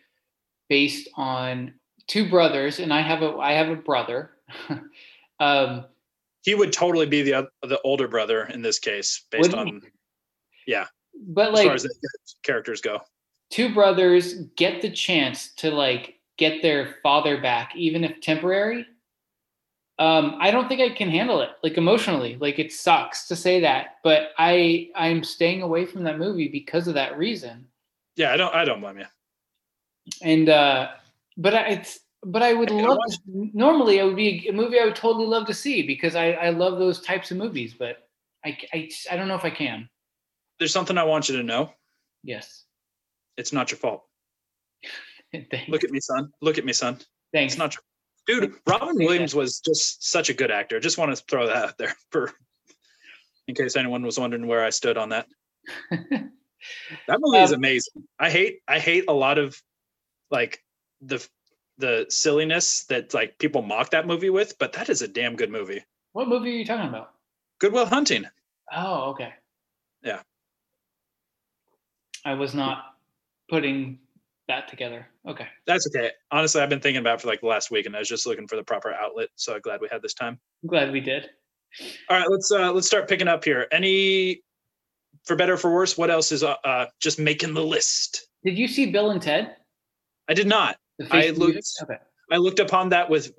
Speaker 1: based on two brothers, and I have a I have a brother. um,
Speaker 2: He would totally be the the older brother in this case, based on yeah,
Speaker 1: but
Speaker 2: as
Speaker 1: like
Speaker 2: far as the characters go.
Speaker 1: two brothers get the chance to like get their father back even if temporary um i don't think i can handle it like emotionally like it sucks to say that but i i'm staying away from that movie because of that reason
Speaker 2: Yeah, I don't I don't blame you.
Speaker 1: and uh but I, it's but i would love
Speaker 2: watched-
Speaker 1: normally it would be a movie i would totally love to see because i i love those types of movies but i i, I don't know if i can
Speaker 2: There's something I want you to know.
Speaker 1: yes
Speaker 2: It's not your fault. Look at me, son. Look at me, son.
Speaker 1: thanks
Speaker 2: It's not your dude. Robin. Williams was just such a good actor. Just want to throw that out there for in case anyone was wondering where I stood on that. That movie is
Speaker 1: Um,
Speaker 2: amazing. I hate I hate a lot of like the the silliness that like people mock that movie with, but that is a damn good movie.
Speaker 1: What movie are you talking about?
Speaker 2: Good Will Hunting.
Speaker 1: Oh, okay.
Speaker 2: Yeah.
Speaker 1: I was not putting that together. Okay.
Speaker 2: That's okay. Honestly, I've been thinking about it for like the last week and I was just looking for the proper outlet. So glad we had this time.
Speaker 1: I'm glad we did.
Speaker 2: All right, let's uh let's start picking up here. Any for better or for worse, what else is uh, uh just making the list?
Speaker 1: Did you see Bill and Ted?
Speaker 2: I did not. I looked-
Speaker 1: Okay.
Speaker 2: I looked upon that with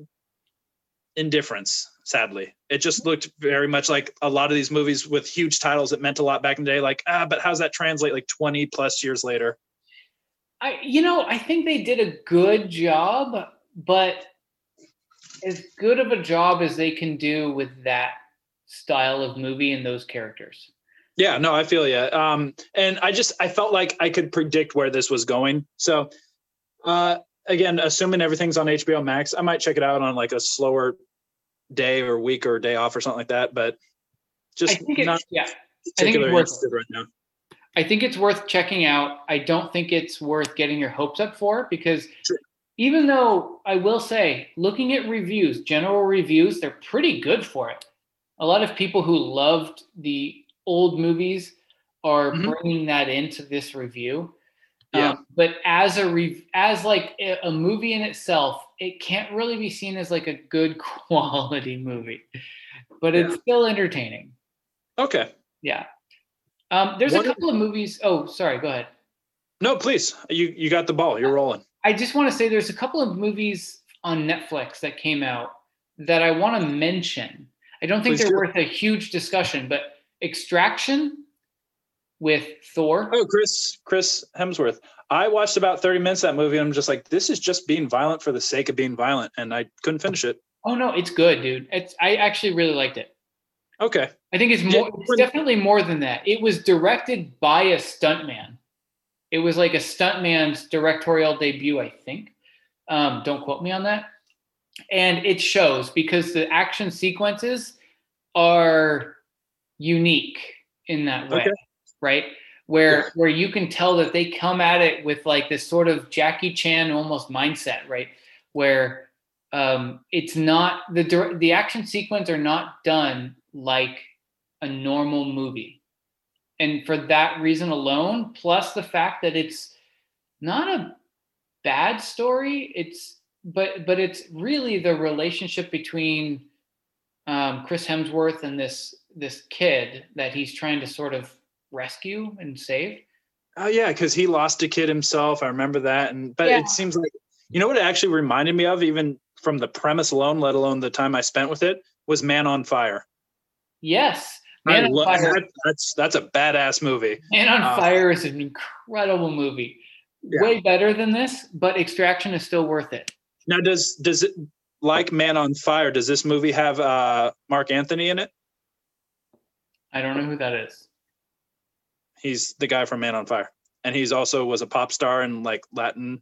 Speaker 2: indifference, sadly. It just looked very much like a lot of these movies with huge titles that meant a lot back in the day. Like, ah, but how's that translate like 20 plus years later?
Speaker 1: I you know, I think they did a good job, but as good of a job as they can do with that style of movie and those characters.
Speaker 2: Yeah, no, I feel you. Um, and I just I felt like I could predict where this was going. So uh again, assuming everything's on HBO Max, I might check it out on like a slower day or week or day off or something like that. But just
Speaker 1: I think it's
Speaker 2: not
Speaker 1: yeah. think it's worth
Speaker 2: right now.
Speaker 1: I think it's worth checking out. I don't think it's worth getting your hopes up for because
Speaker 2: Sure.
Speaker 1: even though I will say, looking at reviews, general reviews, they're pretty good for it. A lot of people who loved the old movies are
Speaker 2: Mhm.
Speaker 1: bringing that into this review.
Speaker 2: Yeah.
Speaker 1: Um, but as a re- as like a, movie in itself, it can't really be seen as like a good quality movie, but it's still entertaining.
Speaker 2: Okay.
Speaker 1: Yeah. Um, there's
Speaker 2: What-
Speaker 1: a couple of movies. Oh, sorry. Go ahead.
Speaker 2: No, please. You you got the ball. You're rolling.
Speaker 1: I just want to say there's a couple of movies on Netflix that came out that I want to mention. I don't think
Speaker 2: Please
Speaker 1: they're
Speaker 2: do.
Speaker 1: worth a huge discussion, but Extraction with Thor.
Speaker 2: Oh, Chris Chris Hemsworth. I watched about 30 minutes of that movie and I'm just like, this is just being violent for the sake of being violent. And I couldn't finish it.
Speaker 1: Oh no, it's good, dude. It's I actually really liked it.
Speaker 2: Okay.
Speaker 1: I think it's more. It's definitely more than that. It was directed by a stuntman. It was like a stuntman's directorial debut, I think. Um, don't quote me on that. And it shows because the action sequences are unique in that way,
Speaker 2: Okay.
Speaker 1: right? Where where you can tell that they come at it with like this sort of Jackie Chan almost mindset, right? Where um, it's not the the action sequence are not done like a normal movie, and for that reason alone, plus the fact that it's not a bad story, it's but but it's really the relationship between um, Chris Hemsworth and this this kid that he's trying to sort of rescue and save.
Speaker 2: Oh yeah, because he lost a kid himself. I remember that. And but
Speaker 1: Yeah.
Speaker 2: it seems like you know what it actually reminded me of, even from the premise alone, let alone the time I spent with it, was Man on Fire.
Speaker 1: Yes,
Speaker 2: I
Speaker 1: Man on
Speaker 2: lo-
Speaker 1: Fire.
Speaker 2: that- that's that's a badass movie.
Speaker 1: Man on
Speaker 2: Uh,
Speaker 1: Fire is an incredible movie.
Speaker 2: Yeah.
Speaker 1: Way better than this, but Extraction is still worth it.
Speaker 2: Now does does it like Man on Fire, does this movie have uh Marc Anthony in it?
Speaker 1: I don't know who that is.
Speaker 2: He's the guy from Man on Fire. And he's also was a pop star and like Latin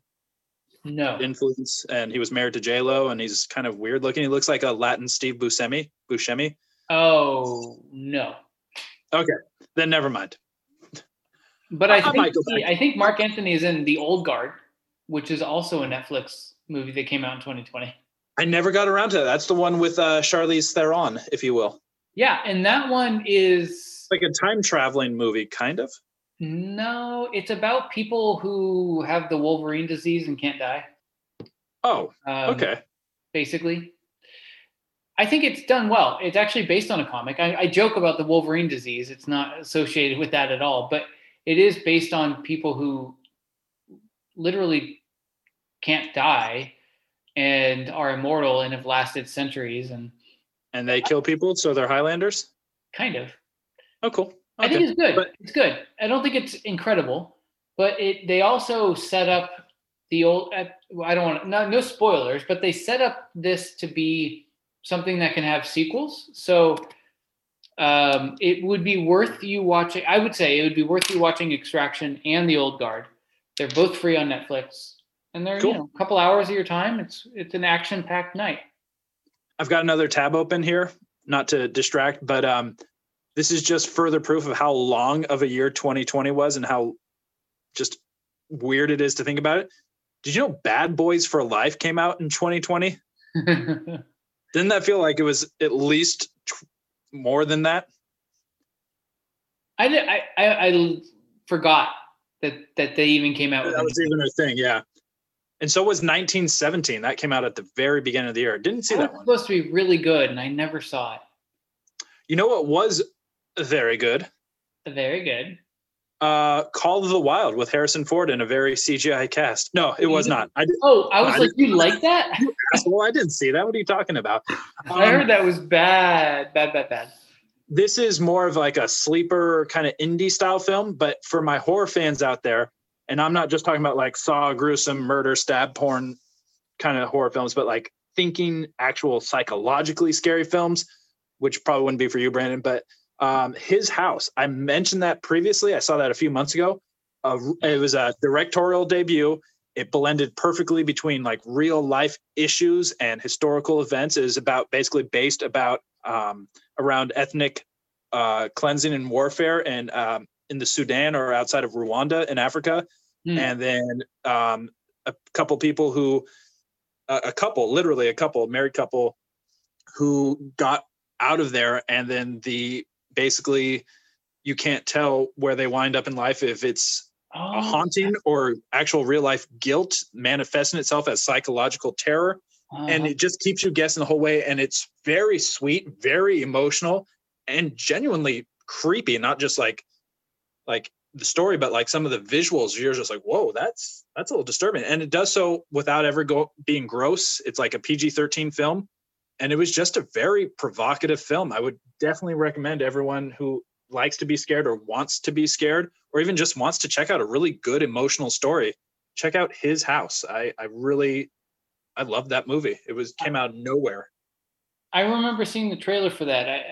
Speaker 1: No.
Speaker 2: influence and he was married to J Lo and he's kind of weird looking. He looks like a Latin Steve Buscemi. Buscemi.
Speaker 1: Oh no.
Speaker 2: Okay, then never mind.
Speaker 1: But
Speaker 2: I-
Speaker 1: I think
Speaker 2: go
Speaker 1: I think Marc Anthony is in The Old Guard, which is also a Netflix movie that came out in 2020.
Speaker 2: I never got around to that. That's the one with uh, Charlize Theron, if you will.
Speaker 1: Yeah, and that one is
Speaker 2: Like a time traveling movie, kind of.
Speaker 1: no, it's about people who have the Wolverine disease and can't die.
Speaker 2: Oh,
Speaker 1: Um,
Speaker 2: okay.
Speaker 1: basically. I think it's done well. It's actually based on a comic. I, I joke about the Wolverine disease. It's not associated with that at all, but it is based on people who literally can't die and are immortal and have lasted centuries and
Speaker 2: And they kill people, so they're Highlanders.
Speaker 1: kind of.
Speaker 2: Oh, cool.
Speaker 1: I think it's good.
Speaker 2: But-
Speaker 1: it's good. I don't think it's incredible, but it they also set up the old. Uh, I don't want to, no no spoilers, but they set up this to be something that can have sequels. So um, it would be worth you watching. I would say it would be worth you watching Extraction and The Old Guard. They're both free on Netflix, and they're
Speaker 2: Cool.
Speaker 1: you know a couple hours of your time. It's it's an action packed night.
Speaker 2: I've got another tab open here, not to distract, but um, this is just further proof of how long of a year 2020 was and how just weird it is to think about it. Did you know Bad Boys for Life came out in 2020? Didn't that feel like it was at least more than that?
Speaker 1: I did. I, I I forgot that that they even came out with
Speaker 2: That
Speaker 1: it.
Speaker 2: was even a thing, yeah. And so was 1917. That came out at the very beginning of the year. Didn't see
Speaker 1: That
Speaker 2: that
Speaker 1: was
Speaker 2: one.
Speaker 1: supposed to be really good, and I never saw it.
Speaker 2: You know what was very good?
Speaker 1: Very good.
Speaker 2: Uh, Call of the Wild with Harrison Ford in a very CGI cast. No, it was not. I did,
Speaker 1: Oh, I was
Speaker 2: I
Speaker 1: like, you like that?
Speaker 2: well, I didn't see that. What are you talking about?
Speaker 1: I
Speaker 2: Um,
Speaker 1: heard that was bad, bad, bad, bad.
Speaker 2: this is more of like a sleeper kind of indie style film, but for my horror fans out there, and I'm not just talking about like saw gruesome murder, stab porn kind of horror films, but like thinking actual psychologically scary films, which probably wouldn't be for you, Brandon, but um, his house. I mentioned that previously. I saw that a few months ago. Uh, it was a directorial debut. It blended perfectly between like real life issues and historical events. It is about basically based about um, around ethnic uh, cleansing and warfare and um, in the Sudan or outside of Rwanda in Africa.
Speaker 1: Hmm.
Speaker 2: And then um, a couple people who, a couple, literally a couple, married couple who got out of there. And then the basically, you can't tell where they wind up in life if it's a
Speaker 1: Oh,
Speaker 2: haunting or actual real life guilt manifesting itself as psychological terror. And
Speaker 1: uh-huh.
Speaker 2: it just keeps you guessing the whole way and it's very sweet very emotional and genuinely creepy not just like like the story but like some of the visuals you're just like whoa that's that's a little disturbing. And it does so without ever go being gross. It's like a pg-13 film and it was just a very provocative film i would definitely recommend everyone who likes to be scared or wants to be scared or even just wants to check out a really good emotional story check out his house i i really I love that movie. It was came out of nowhere.
Speaker 1: I remember seeing the trailer for that. I,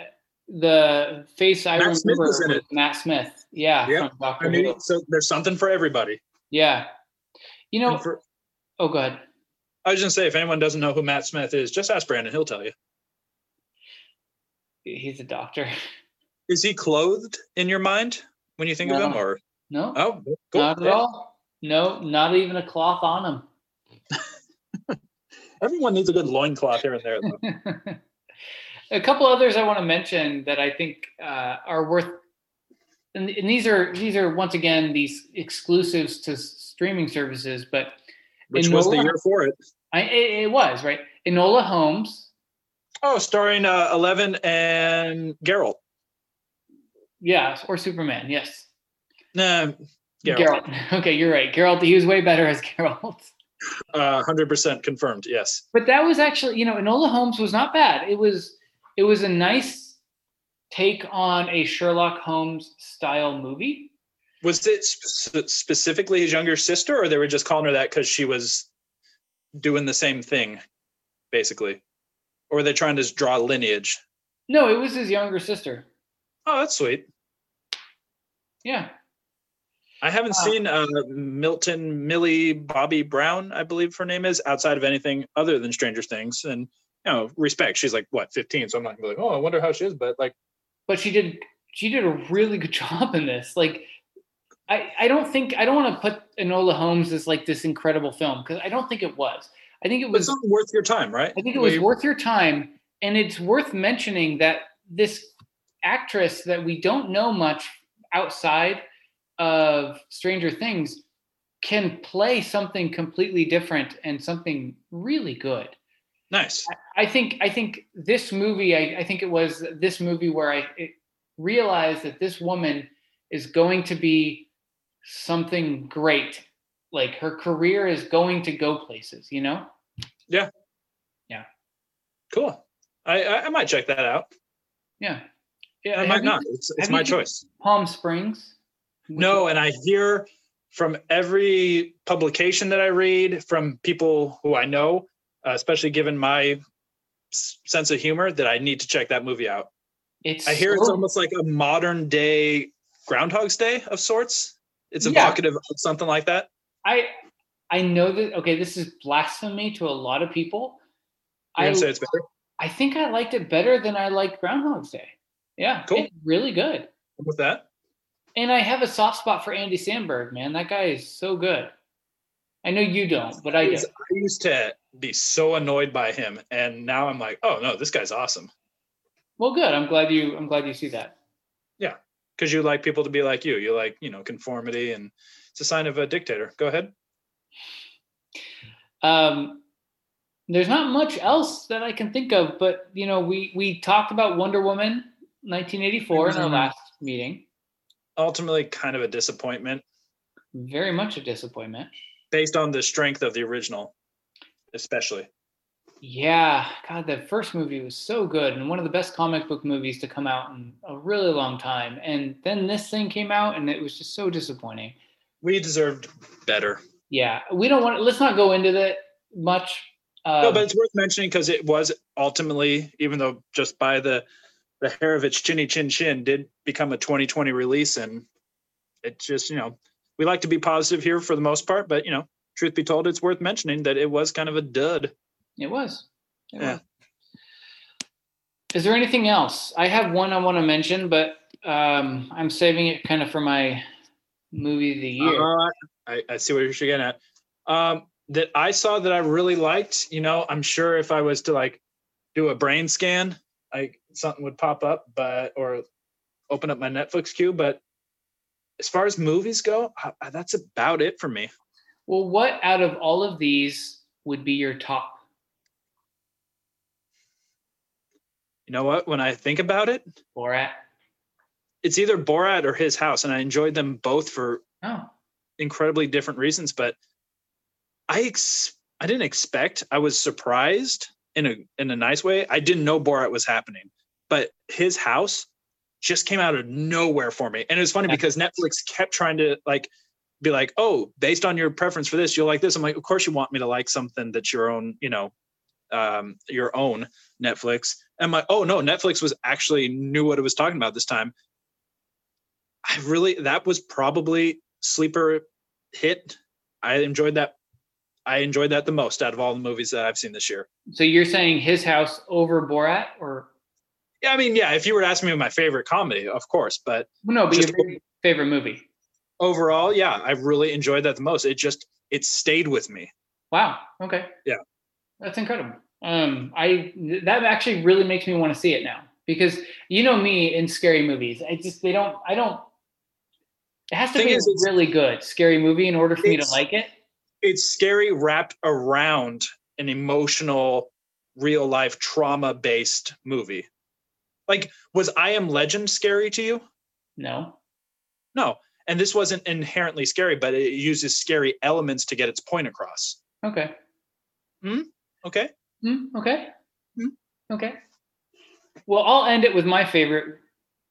Speaker 1: the face I
Speaker 2: Matt
Speaker 1: remember
Speaker 2: Smith was
Speaker 1: was
Speaker 2: in it.
Speaker 1: Matt Smith. Yeah,
Speaker 2: Yeah, I mean, so there's something for everybody.
Speaker 1: Yeah, you know.
Speaker 2: For,
Speaker 1: oh, go ahead.
Speaker 2: I was just gonna say, if anyone doesn't know who Matt Smith is, just ask Brandon. He'll tell you.
Speaker 1: He's a doctor.
Speaker 2: Is he clothed in your mind when you think of him,
Speaker 1: No.
Speaker 2: or
Speaker 1: No,
Speaker 2: oh, cool.
Speaker 1: not at
Speaker 2: Yeah.
Speaker 1: all. No, not even a cloth on him.
Speaker 2: Everyone needs a good loincloth here and there. Though.
Speaker 1: a couple others I want to mention that I think uh, are worth, and, and these are these are once again these exclusives to streaming services, but
Speaker 2: Which was the year for it.
Speaker 1: I, it, it was right. Enola Holmes,
Speaker 2: Oh, starring uh, Eleven and Geralt.
Speaker 1: Yes, or Superman, yes.
Speaker 2: Nah, Geralt.
Speaker 1: Geralt. Okay, you're right. Geralt. He was way better as Geralt.
Speaker 2: Uh, Hundred percent confirmed. Yes.
Speaker 1: But that was actually, you know, Enola Holmes was not bad. It was, it was a nice take on a Sherlock Holmes style movie.
Speaker 2: Was it sp- specifically his younger sister, or they were just calling her that because she was doing the same thing, basically? Or were they trying to draw lineage?
Speaker 1: No, it was his younger sister.
Speaker 2: Oh, that's sweet.
Speaker 1: Yeah.
Speaker 2: I haven't
Speaker 1: Wow.
Speaker 2: seen uh, Milton Millie Bobby Brown, I believe her name is, outside of anything other than Stranger Things. And you know, respect. She's like what, 15, so I'm not gonna be like, oh, I wonder how she is, but like,
Speaker 1: But she did, she did a really good job in this. Like, I, I don't think, I don't want to put Enola Holmes as like this incredible film because I don't think it was. I think it was
Speaker 2: something worth your time, right?
Speaker 1: I think it was worth your time, and it's worth mentioning that this actress that we don't know much outside of Stranger Things can play something completely different and something really good.
Speaker 2: nice.
Speaker 1: I think I think this movie. I, I think it was this movie where I realized that this woman is going to be something great. Like her career is going to go places. You know. Yeah. Yeah.
Speaker 2: Cool. I, I I might check that out.
Speaker 1: Yeah. Yeah.
Speaker 2: I might
Speaker 1: you
Speaker 2: not. It's, it's my choice.
Speaker 1: Palm Springs.
Speaker 2: No, and I hear from every publication that I read from people who I know, uh, especially given my sense of humor, that I need to check that movie out.
Speaker 1: It's
Speaker 2: I hear it's almost like a modern day Groundhog's Day of sorts. It's
Speaker 1: Yeah.
Speaker 2: evocative of something like that.
Speaker 1: I I know that okay, this is blasphemy to a lot of people.
Speaker 2: You're
Speaker 1: I
Speaker 2: say it's better.
Speaker 1: I think I liked it better than I liked Groundhog's Day. Yeah,
Speaker 2: Cool.
Speaker 1: it's really good.
Speaker 2: with that.
Speaker 1: And I have a soft spot for Andy Samberg, man. That guy is so good. I know you don't, but I do.
Speaker 2: I used to be so annoyed by him, and now I'm like, oh no, this guy's awesome.
Speaker 1: Well, good. I'm glad you. I'm glad you see that.
Speaker 2: Because you like people to be like you. You like you know conformity, and it's a sign of a dictator. Go ahead.
Speaker 1: Um, there's not much else that I can think of, but you know, we we talked about Wonder Woman 1984 in our last meeting.
Speaker 2: Ultimately, kind of a disappointment.
Speaker 1: Very much a disappointment.
Speaker 2: Based on the strength of the original, especially.
Speaker 1: Yeah, God, the first movie was so good and one of the best comic book movies to come out in a really long time. And then this thing came out and it was just so disappointing.
Speaker 2: We deserved better.
Speaker 1: Yeah, we don't want. Let's not go into that much.
Speaker 2: Um, no, but it's worth mentioning because it was ultimately, even though just by the the hair of its chinny chin chin, did become a 2020 release, and it just you know we like to be positive here for the most part, but you know, truth be told, it's worth mentioning that it was kind of a dud.
Speaker 1: It was. It yeah. Was. Is there anything else? I have one I want to mention, but um, I'm saving it kind of for my movie of the year.
Speaker 2: Uh, I, I see what you're getting at. Um, that I saw that I really liked. You know, I'm sure if I was to like do a brain scan, like something would pop up, but or open up my Netflix queue. But as far as movies go, I, that's about it for me.
Speaker 1: Well, what out of all of these would be your top?
Speaker 2: You know what? When I think about it,
Speaker 1: Borat.
Speaker 2: It's either Borat or His House, and I enjoyed them both for
Speaker 1: oh.
Speaker 2: incredibly different reasons. But I ex- I didn't expect. I was surprised in a in a nice way. I didn't know Borat was happening, but his house just came out of nowhere for me. And it was funny because Netflix kept trying to like be like, "Oh, based on your preference for this, you'll like this." I'm like, "Of course you want me to like something that's your own, you know, um, your own Netflix." And I'm "Oh no, Netflix was actually knew what it was talking about this time." I really that was probably sleeper hit. I enjoyed that I enjoyed that the most out of all the movies that I've seen this year.
Speaker 1: So you're saying His House over Borat, or?
Speaker 2: Yeah, I mean, yeah. If you were to ask me my favorite comedy, of course, but
Speaker 1: no, but your favorite movie.
Speaker 2: Overall, yeah, I really enjoyed that the most. It just it stayed with me.
Speaker 1: Wow. Okay.
Speaker 2: Yeah.
Speaker 1: That's incredible. Um, I that actually really makes me want to see it now because you know me in scary movies. I just they don't. I don't. It has to be is, a really good scary movie in order for me to like it
Speaker 2: it's scary wrapped around an emotional real life trauma based movie like was i am legend scary to you
Speaker 1: no
Speaker 2: no and this wasn't inherently scary but it uses scary elements to get its point across
Speaker 1: okay
Speaker 2: hmm okay
Speaker 1: hmm okay hmm okay well i'll end it with my favorite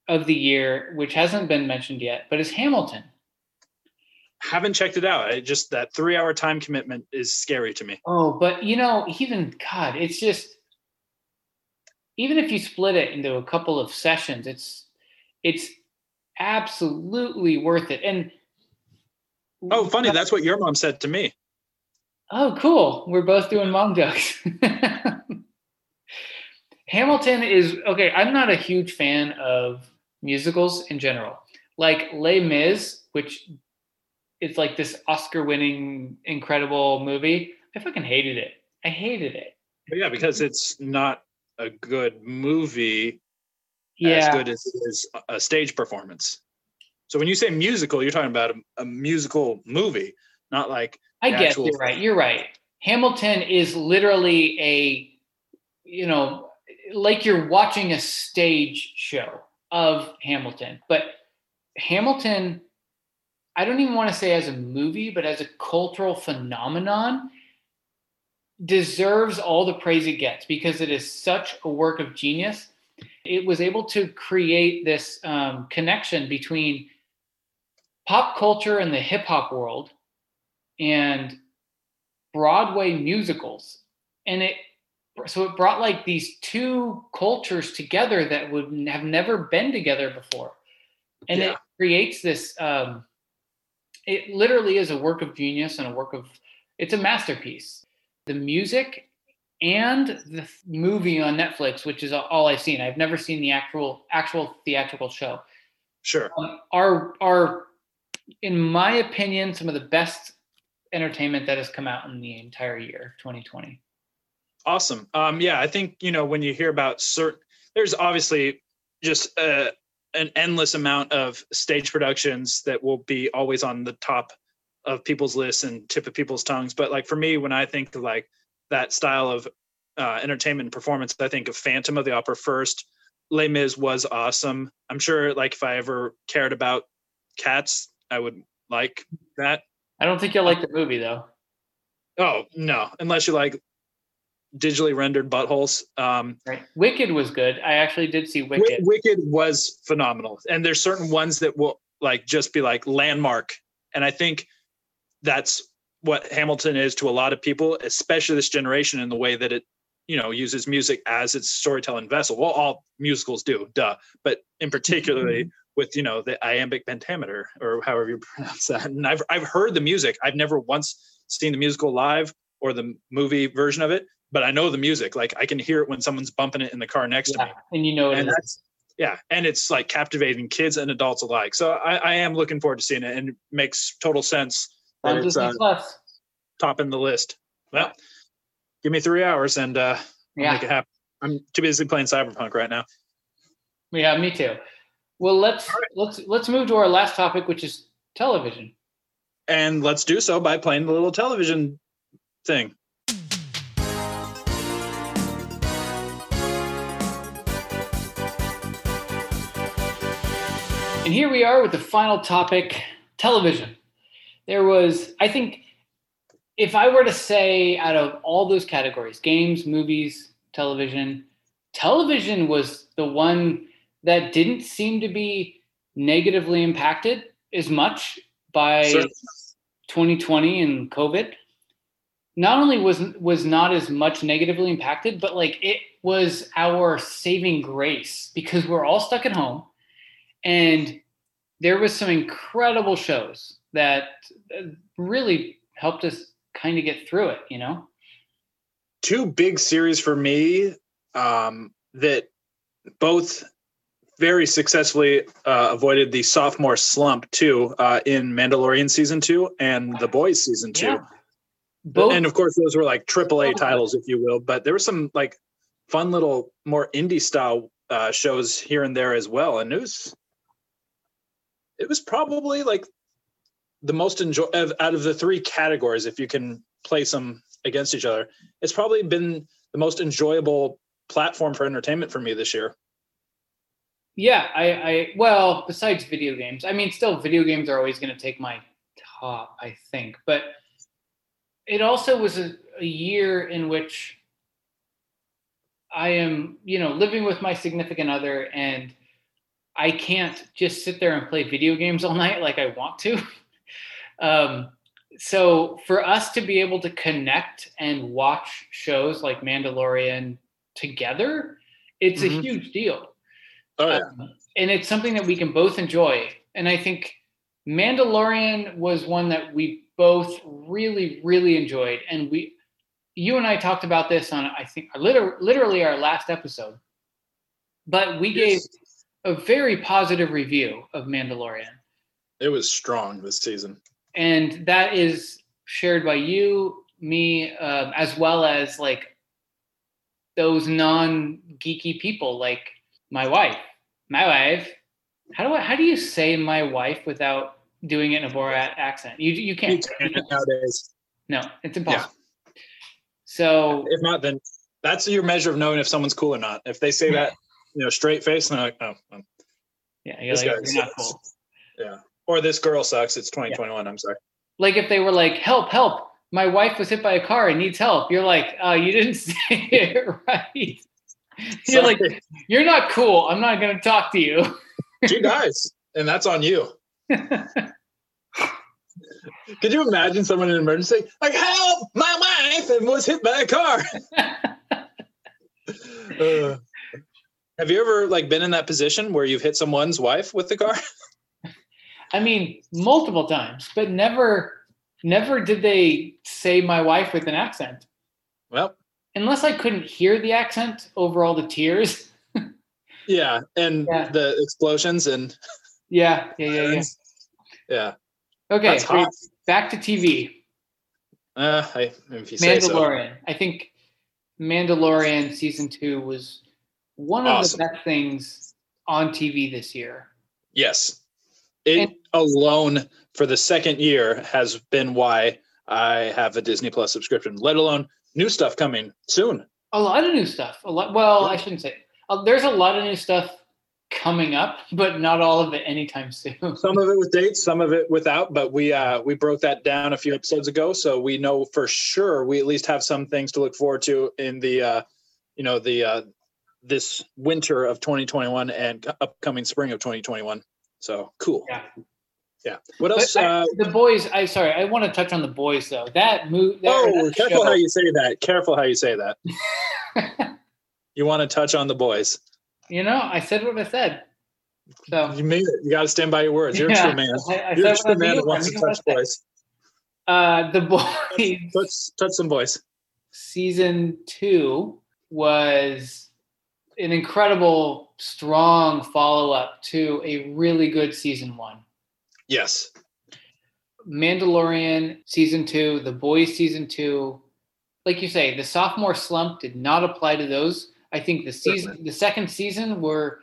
Speaker 1: of the year which hasn't been mentioned yet but is hamilton
Speaker 2: haven't checked it out. I just that three hour time commitment is scary to me.
Speaker 1: Oh, but you know, even God, it's just even if you split it into a couple of sessions, it's it's absolutely worth it. And
Speaker 2: oh, funny, that's what your mom said to me.
Speaker 1: Oh, cool. We're both doing mom jokes. Hamilton is okay. I'm not a huge fan of musicals in general. Like Les Mis, which it's like this Oscar winning incredible movie. I fucking hated it. I hated it.
Speaker 2: Yeah, because it's not a good movie
Speaker 1: yeah.
Speaker 2: as good as is a stage performance. So when you say musical, you're talking about a, a musical movie, not like
Speaker 1: I guess you're right. You're right. Hamilton is literally a, you know, like you're watching a stage show of Hamilton, but Hamilton I don't even want to say as a movie, but as a cultural phenomenon, deserves all the praise it gets because it is such a work of genius. It was able to create this um, connection between pop culture and the hip hop world and Broadway musicals. And it so it brought like these two cultures together that would have never been together before. And yeah. it creates this um, it literally is a work of genius and a work of it's a masterpiece the music and the movie on netflix which is all i've seen i've never seen the actual actual theatrical show
Speaker 2: sure
Speaker 1: um, are are in my opinion some of the best entertainment that has come out in the entire year 2020.
Speaker 2: Awesome. Um, yeah, I think you know when you hear about certain, there's obviously just uh, an endless amount of stage productions that will be always on the top of people's lists and tip of people's tongues. But like for me, when I think of like that style of uh, entertainment and performance, I think of Phantom of the Opera first. Les Mis was awesome. I'm sure like if I ever cared about cats, I would like that.
Speaker 1: I don't think you'll like the movie though.
Speaker 2: Oh no, unless you like digitally rendered buttholes. Um,
Speaker 1: right. Wicked was good. I actually did see Wicked.
Speaker 2: Wicked was phenomenal, and there's certain ones that will like just be like landmark, and I think that's what Hamilton is to a lot of people, especially this generation, in the way that it you know uses music as its storytelling vessel. Well, all musicals do, duh, but in particularly. With you know the iambic pentameter or however you pronounce that, and I've I've heard the music. I've never once seen the musical live or the movie version of it, but I know the music. Like I can hear it when someone's bumping it in the car next
Speaker 1: yeah,
Speaker 2: to me.
Speaker 1: And you know
Speaker 2: and that's yeah, and it's like captivating kids and adults alike. So I, I am looking forward to seeing it, and it makes total sense
Speaker 1: that it's uh,
Speaker 2: topping the list. Well, give me three hours and uh, yeah. make it happen. I'm too busy playing Cyberpunk right now.
Speaker 1: Yeah, me too. Well, let's right. let's let's move to our last topic, which is television.
Speaker 2: And let's do so by playing the little television thing.
Speaker 1: And here we are with the final topic television. There was, I think, if I were to say out of all those categories games, movies, television television was the one that didn't seem to be negatively impacted as much by 2020 and COVID. Not only was was not as much negatively impacted, but like it was our saving grace because we're all stuck at home and there was some incredible shows that really helped us kind of get through it, you know?
Speaker 2: Two big series for me um, that both very successfully uh, avoided the sophomore slump too uh, in Mandalorian season two and The Boys season two. Yeah. Both. And of course, those were like triple A titles, if you will. But there were some like fun little more indie style uh, shows here and there as well. And it was it was probably like the most enjoy out of the three categories if you can place them against each other it's probably been the most enjoyable platform for entertainment for me this year
Speaker 1: yeah i i well besides video games i mean still video games are always going to take my top i think but it also was a, a year in which i am you know living with my significant other and I can't just sit there and play video games all night like I want to. um, so for us to be able to connect and watch shows like Mandalorian together, it's mm-hmm. a huge deal.
Speaker 2: Oh, yeah. Um,
Speaker 1: and it's something that we can both enjoy. And I think Mandalorian was one that we both really, really enjoyed. And we, you and I talked about this on, I think, literally, literally our last episode. But we yes. gave a very positive review of Mandalorian.
Speaker 2: It was strong this season.
Speaker 1: And that is shared by you, me, um, as well as like those non geeky people like my wife. My wife. How do I, how do you say my wife without doing it in a Borat accent? You you can't, you can't nowadays. No, it's impossible. Yeah. So
Speaker 2: if not, then that's your measure of knowing if someone's cool or not. If they say that you know, straight face, and they're like, oh, well,
Speaker 1: yeah, you're, like, you're not cool.
Speaker 2: Yeah, or this girl sucks. It's 2021. Yeah. I'm sorry.
Speaker 1: Like if they were like, help, help, my wife was hit by a car and needs help. You're like, oh, you didn't say it right. You're like, you're not cool. I'm not going to talk to you.
Speaker 2: she dies, and that's on you. Could you imagine someone in an emergency like, help, my wife and was hit by a car? uh, have you ever like been in that position where you've hit someone's wife with the car?
Speaker 1: I mean, multiple times, but never never did they say my wife with an accent.
Speaker 2: Well,
Speaker 1: unless I couldn't hear the accent over all the tears.
Speaker 2: yeah, and yeah. the explosions and
Speaker 1: Yeah, yeah, yeah, yeah.
Speaker 2: Yeah.
Speaker 1: Okay, back to TV.
Speaker 2: Uh, I, if you say so.
Speaker 1: Mandalorian. I think Mandalorian season two was one of
Speaker 2: Awesome.
Speaker 1: the best things on TV this year.
Speaker 2: Yes. It
Speaker 1: And-
Speaker 2: alone for the second year has been why I have a Disney Plus subscription, let alone new stuff coming soon.
Speaker 1: A lot of new stuff. A lot. Well, I shouldn't say. Uh, there's a lot of new stuff coming up, but not all of it anytime soon.
Speaker 2: Some of it with dates, some of it without, but we uh we broke that down a few episodes ago, so we know for sure we at least have some things to look forward to in the uh you know the uh this winter of 2021 and upcoming spring of 2021. So cool.
Speaker 1: Yeah.
Speaker 2: Yeah. What else?
Speaker 1: I-
Speaker 2: Uh,
Speaker 1: the boys. I sorry. I want to touch on the boys though. That move. That,
Speaker 2: oh,
Speaker 1: that
Speaker 2: careful
Speaker 1: show-
Speaker 2: how you say that. Careful how you say that. You want to touch on the boys.
Speaker 1: you know, I said what I said. So
Speaker 2: You mean it. You got to stand by your words. You're
Speaker 1: Yeah,
Speaker 2: a true man.
Speaker 1: I, I
Speaker 2: You're a true man that wants to
Speaker 1: mean what I
Speaker 2: touch boys.
Speaker 1: Uh, the boys
Speaker 2: Touch, touch some boys.
Speaker 1: season two was an incredible, strong follow up to a really good season one.
Speaker 2: Yes.
Speaker 1: Mandalorian season two, The Boys season two. Like you say, the sophomore slump did not apply to those. I think the season, the second season, were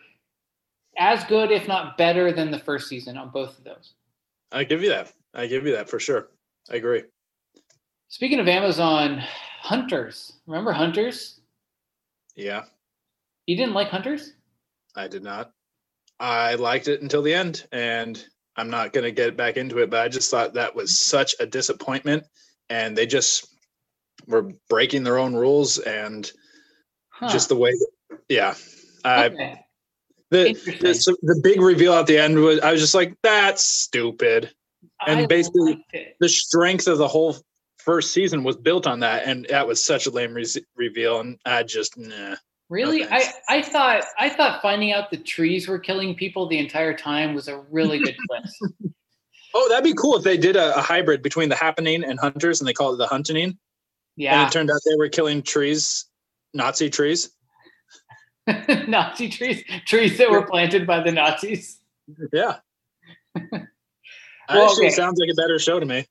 Speaker 1: as good, if not better, than the first season on both of those.
Speaker 2: I give you that. I give you that for sure. I agree.
Speaker 1: Speaking of Amazon, Hunters. Remember Hunters?
Speaker 2: Yeah,
Speaker 1: You didn't like Hunters?
Speaker 2: I did not. I liked it until the end, and I'm not going to get back into it, but I just thought that was such a disappointment. And they just were breaking their own rules and
Speaker 1: Huh.
Speaker 2: just the way, yeah. I, the, the, the big reveal at the end was, I was just like, that's stupid. and
Speaker 1: I
Speaker 2: basically- the strength of the whole first season was built on that, and that was such a lame re- reveal. And I just nah.
Speaker 1: Really, I. I thought I thought finding out the trees were killing people the entire time was a really good twist.
Speaker 2: Oh, that'd be cool if they did a, a hybrid between the happening and hunters, and they called it the hunting.
Speaker 1: Yeah.
Speaker 2: And it turned out they were killing trees, Nazi trees.
Speaker 1: Nazi trees, trees that were planted by the Nazis.
Speaker 2: Yeah.
Speaker 1: Well,
Speaker 2: Actually,
Speaker 1: okay.
Speaker 2: sounds like a better show to me.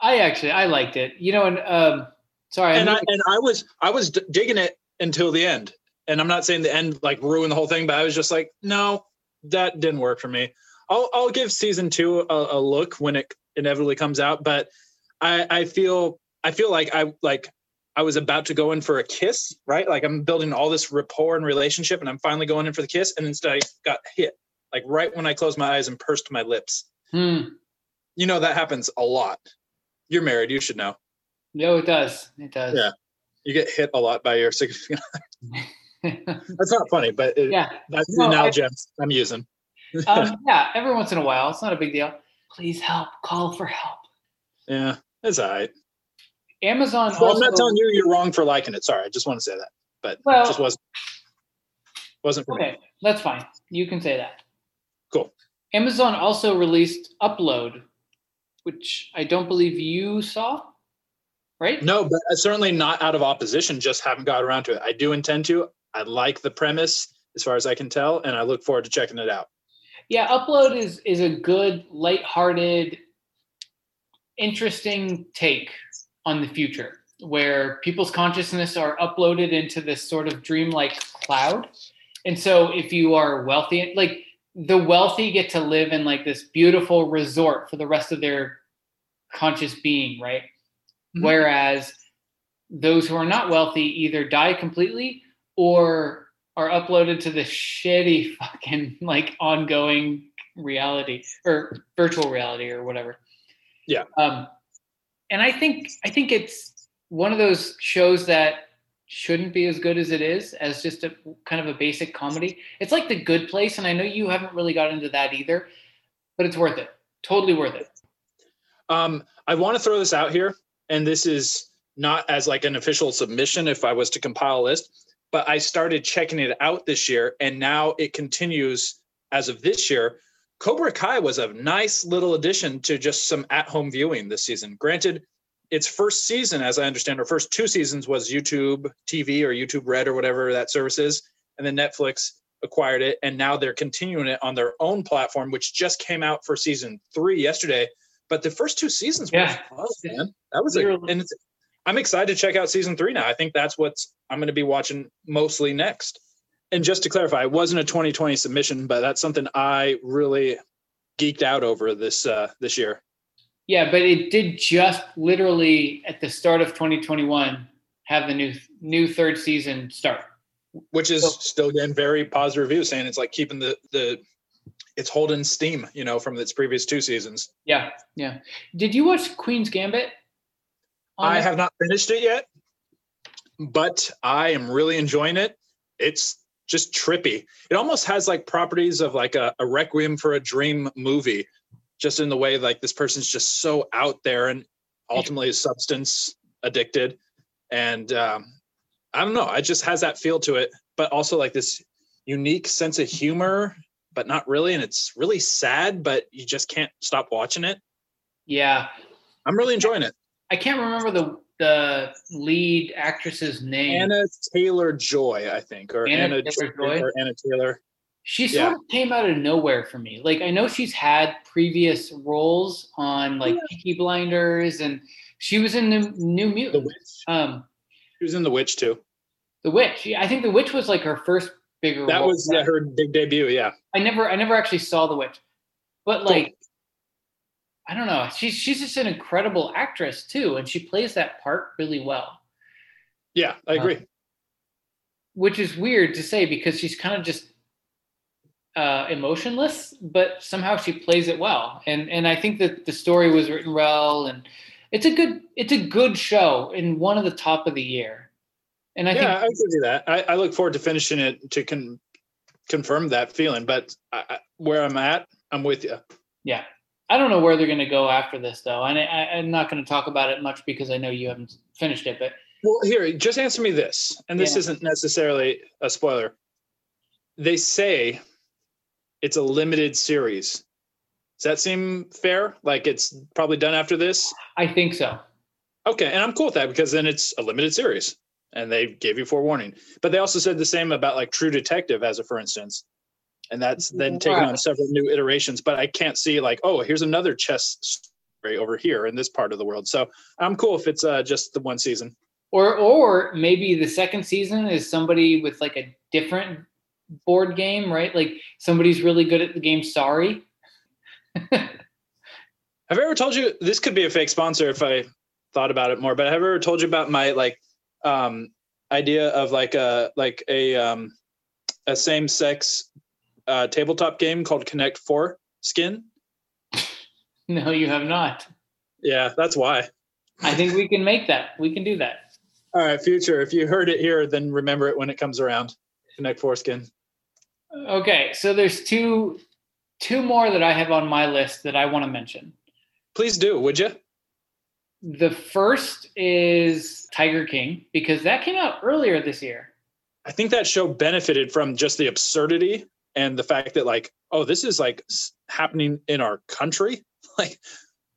Speaker 1: I actually I liked it. You know, and um, sorry,
Speaker 2: And
Speaker 1: I
Speaker 2: and I was I was digging it until the end. And I'm not saying the end like ruined the whole thing, but I was just like, no, that didn't work for me. I'll I'll give season two a, a look when it inevitably comes out, but I I feel I feel like I like I was about to go in for a kiss, right? Like I'm building all this rapport and relationship, and I'm finally going in for the kiss, and instead I got hit, like right when I closed my eyes and pursed my lips.
Speaker 1: hmm,
Speaker 2: You know that happens a lot. You're married, you should know.
Speaker 1: no, it does. It does.
Speaker 2: Yeah. You get hit a lot by your significant. That's not funny, but it,
Speaker 1: yeah.
Speaker 2: that's
Speaker 1: No,
Speaker 2: the
Speaker 1: I-
Speaker 2: analogy I'm, I'm using.
Speaker 1: Um, yeah. Every once in a while, it's not a big deal. Please help. Call for help.
Speaker 2: Yeah, it's all right.
Speaker 1: Amazon
Speaker 2: So I'm not telling you you're wrong for liking it. Sorry, I just want to say that, but
Speaker 1: Well-
Speaker 2: it just wasn't wasn't for me.
Speaker 1: Okay, that's fine. You can say that.
Speaker 2: Cool.
Speaker 1: Amazon also released Upload, which I don't believe you saw, right?
Speaker 2: No, but uh, certainly not out of opposition. Just haven't got around to it. I do intend to. I like the premise as far as I can tell, and I look forward to checking it out.
Speaker 1: Yeah, Upload is is a good, lighthearted, interesting take on the future, where people's consciousness are uploaded into this sort of dreamlike cloud. And so, if you are wealthy, like the wealthy get to live in like this beautiful resort for the rest of their conscious being, right?
Speaker 2: Mhm.
Speaker 1: Whereas those who are not wealthy either die completely or are uploaded to the shitty fucking like ongoing reality or virtual reality or whatever.
Speaker 2: Yeah.
Speaker 1: Um, and I think I think it's one of those shows that shouldn't be as good as it is as just a kind of a basic comedy. It's like The Good Place, and I know you haven't really got into that either, but it's worth it. Totally worth it.
Speaker 2: Um, I want to throw this out here, and this is not as like an official submission if I was to compile a list, but I started checking it out this year, and now it continues as of this year. Cobra Kai was a nice little addition to just some at-home viewing this season. Granted, its first season, as I understand, or first two seasons was YouTube TV or YouTube Red or whatever that service is, and then Netflix acquired it, and now they're continuing it on their own platform, which just came out for season three yesterday but the first two seasons
Speaker 1: Yeah.
Speaker 2: were fun, man. That was a, and it's, I'm excited to check out season three now. I think that's what's I'm going to be watching mostly next. And just to clarify, it wasn't a 2020 submission, but that's something I really geeked out over this uh, this year.
Speaker 1: Yeah, but it did just literally at the start of 2021 have the new new third season start.
Speaker 2: which is
Speaker 1: So-
Speaker 2: still getting very positive reviews, saying it's like keeping the the it's holding steam, you know, from its previous two seasons.
Speaker 1: Yeah, yeah. Did you watch Queen's Gambit?
Speaker 2: I have not finished it yet, but I am really enjoying it. It's just trippy. It almost has like properties of like a, a Requiem for a Dream movie, just in the way like this person's just so out there and ultimately is substance addicted. And um, I don't know, it just has that feel to it, but also like this unique sense of humor, but not really. And it's really sad, but you just can't stop watching it.
Speaker 1: Yeah,
Speaker 2: I'm really enjoying it.
Speaker 1: I can't remember the the lead actress's name.
Speaker 2: Anna Taylor Joy, I think, or
Speaker 1: Anna
Speaker 2: Anna,
Speaker 1: Taylor-Joy?
Speaker 2: or Anna Taylor.
Speaker 1: She sort
Speaker 2: Yeah.
Speaker 1: of came out of nowhere for me. Like I know she's had previous roles on like
Speaker 2: Yeah.
Speaker 1: Peaky Blinders, and she was in the New
Speaker 2: The Witch.
Speaker 1: Um,
Speaker 2: She was in The Witch too.
Speaker 1: the Witch. I think the Witch was like her first bigger.
Speaker 2: That was her big debut. Yeah.
Speaker 1: I never, I never actually saw the Witch, but
Speaker 2: Cool.
Speaker 1: like, I don't know. She's she's just an incredible actress too, and she plays that part really well.
Speaker 2: Yeah, I agree.
Speaker 1: which is weird to say because she's kind of just uh, emotionless, but somehow she plays it well. And and I think that the story was written well, and it's a good it's a good show and one of the top of the year. And I
Speaker 2: yeah, I
Speaker 1: think
Speaker 2: give you that. I, I look forward to finishing it to con- confirm that feeling. But I, I, where I'm at, I'm with you.
Speaker 1: yeah, I don't know where they're going to go after this though, and I, I, I'm not going to talk about it much because I know you haven't finished it. But
Speaker 2: Well, here, just answer me this, and this
Speaker 1: Yeah.
Speaker 2: isn't necessarily a spoiler. They say it's a limited series. Does that seem fair? Like it's probably done after this?
Speaker 1: I think so.
Speaker 2: Okay, and I'm cool with that because then it's a limited series and they gave you forewarning. But they also said the same about like True Detective as a for instance. And that's then taken on several new iterations, but I can't see like, oh, here's another chess story over here in this part of the world. So I'm cool if it's uh, just the one season.
Speaker 1: Or or maybe the second season is somebody with like a different board game, right? Like somebody's really good at the game Sorry.
Speaker 2: Have I ever told you this could be a fake sponsor if I thought about it more, but have I ever told you about my like um idea of like a like a um a same sex uh tabletop game called Connect Four Skin?
Speaker 1: No, you have not.
Speaker 2: Yeah, that's why.
Speaker 1: I think we can make that. We can do that.
Speaker 2: All right, future. If you heard it here, then remember it when it comes around. Connect Foreskin.
Speaker 1: Okay, so there's two two more that I have on my list that I want to mention.
Speaker 2: Please do, would you?
Speaker 1: The first is Tiger King because that came out earlier this year.
Speaker 2: I think that show benefited from just the absurdity and the fact that like, oh, this is like happening in our country. Like,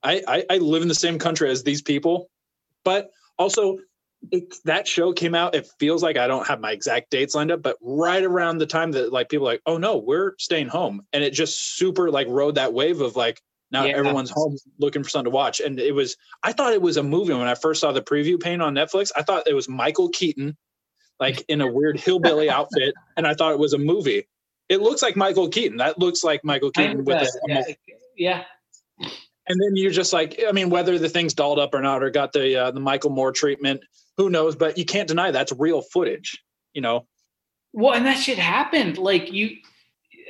Speaker 2: I I, I live in the same country as these people, but also. It, that show came out. It feels like I don't have my exact dates lined up, but right around the time that like people like, oh no, we're staying home, and it just super like rode that wave of like now
Speaker 1: Yeah.
Speaker 2: everyone's home looking for something to watch, and it was I thought it was a movie when I first saw the preview pane on Netflix. I thought it was Michael Keaton, like in a weird hillbilly outfit, and I thought it was a movie. It looks like Michael Keaton. That looks like Michael Keaton with a,
Speaker 1: yeah, yeah.
Speaker 2: and then you're just like, I mean, whether the thing's dolled up or not, or got the uh, the Michael Moore treatment, who knows? But you can't deny that's real footage. You know,
Speaker 1: Well, and that shit happened. Like you,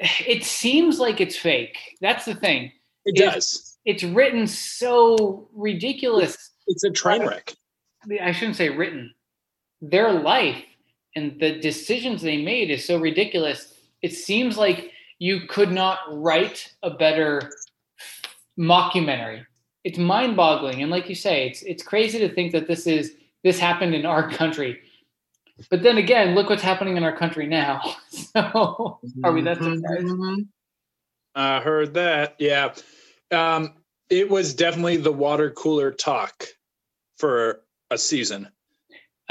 Speaker 1: it seems like it's fake. That's the thing.
Speaker 2: It does.
Speaker 1: It's written so ridiculous.
Speaker 2: It's a train wreck.
Speaker 1: I shouldn't say written. Their life and the decisions they made is so ridiculous. It seems like you could not write a better mockumentary. It's mind-boggling, and like you say, it's it's crazy to think that this is this happened in our country. But then again, look what's happening in our country now. So are we that surprised?
Speaker 2: Mhm. I heard that. Yeah, um, it was definitely the water cooler talk for a season.